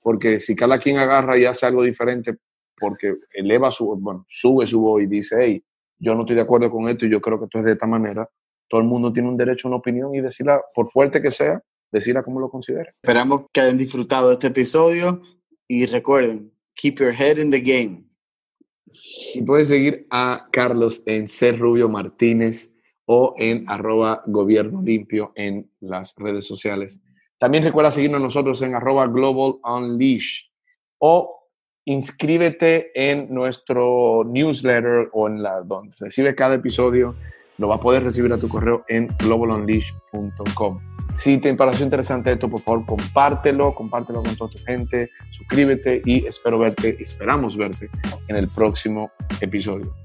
Porque si cada quien agarra y hace algo diferente, porque eleva su, bueno, sube su voz y dice, hey, yo no estoy de acuerdo con esto y yo creo que esto es de esta manera, todo el mundo tiene un derecho a una opinión y decirla, por fuerte que sea, decirla como lo considere. Esperamos que hayan disfrutado de este episodio y recuerden, keep your head in the game. Y puedes seguir a Carlos en Ser Rubio Martínez o en arroba gobierno limpio en las redes sociales. También recuerda seguirnos nosotros en arroba global unleash o inscríbete en nuestro newsletter o en la donde recibe cada episodio. Lo vas a poder recibir a tu correo en globalunleash.com. Si te pareció interesante esto, por favor, compártelo, compártelo con toda tu gente, suscríbete y espero verte, esperamos verte en el próximo episodio.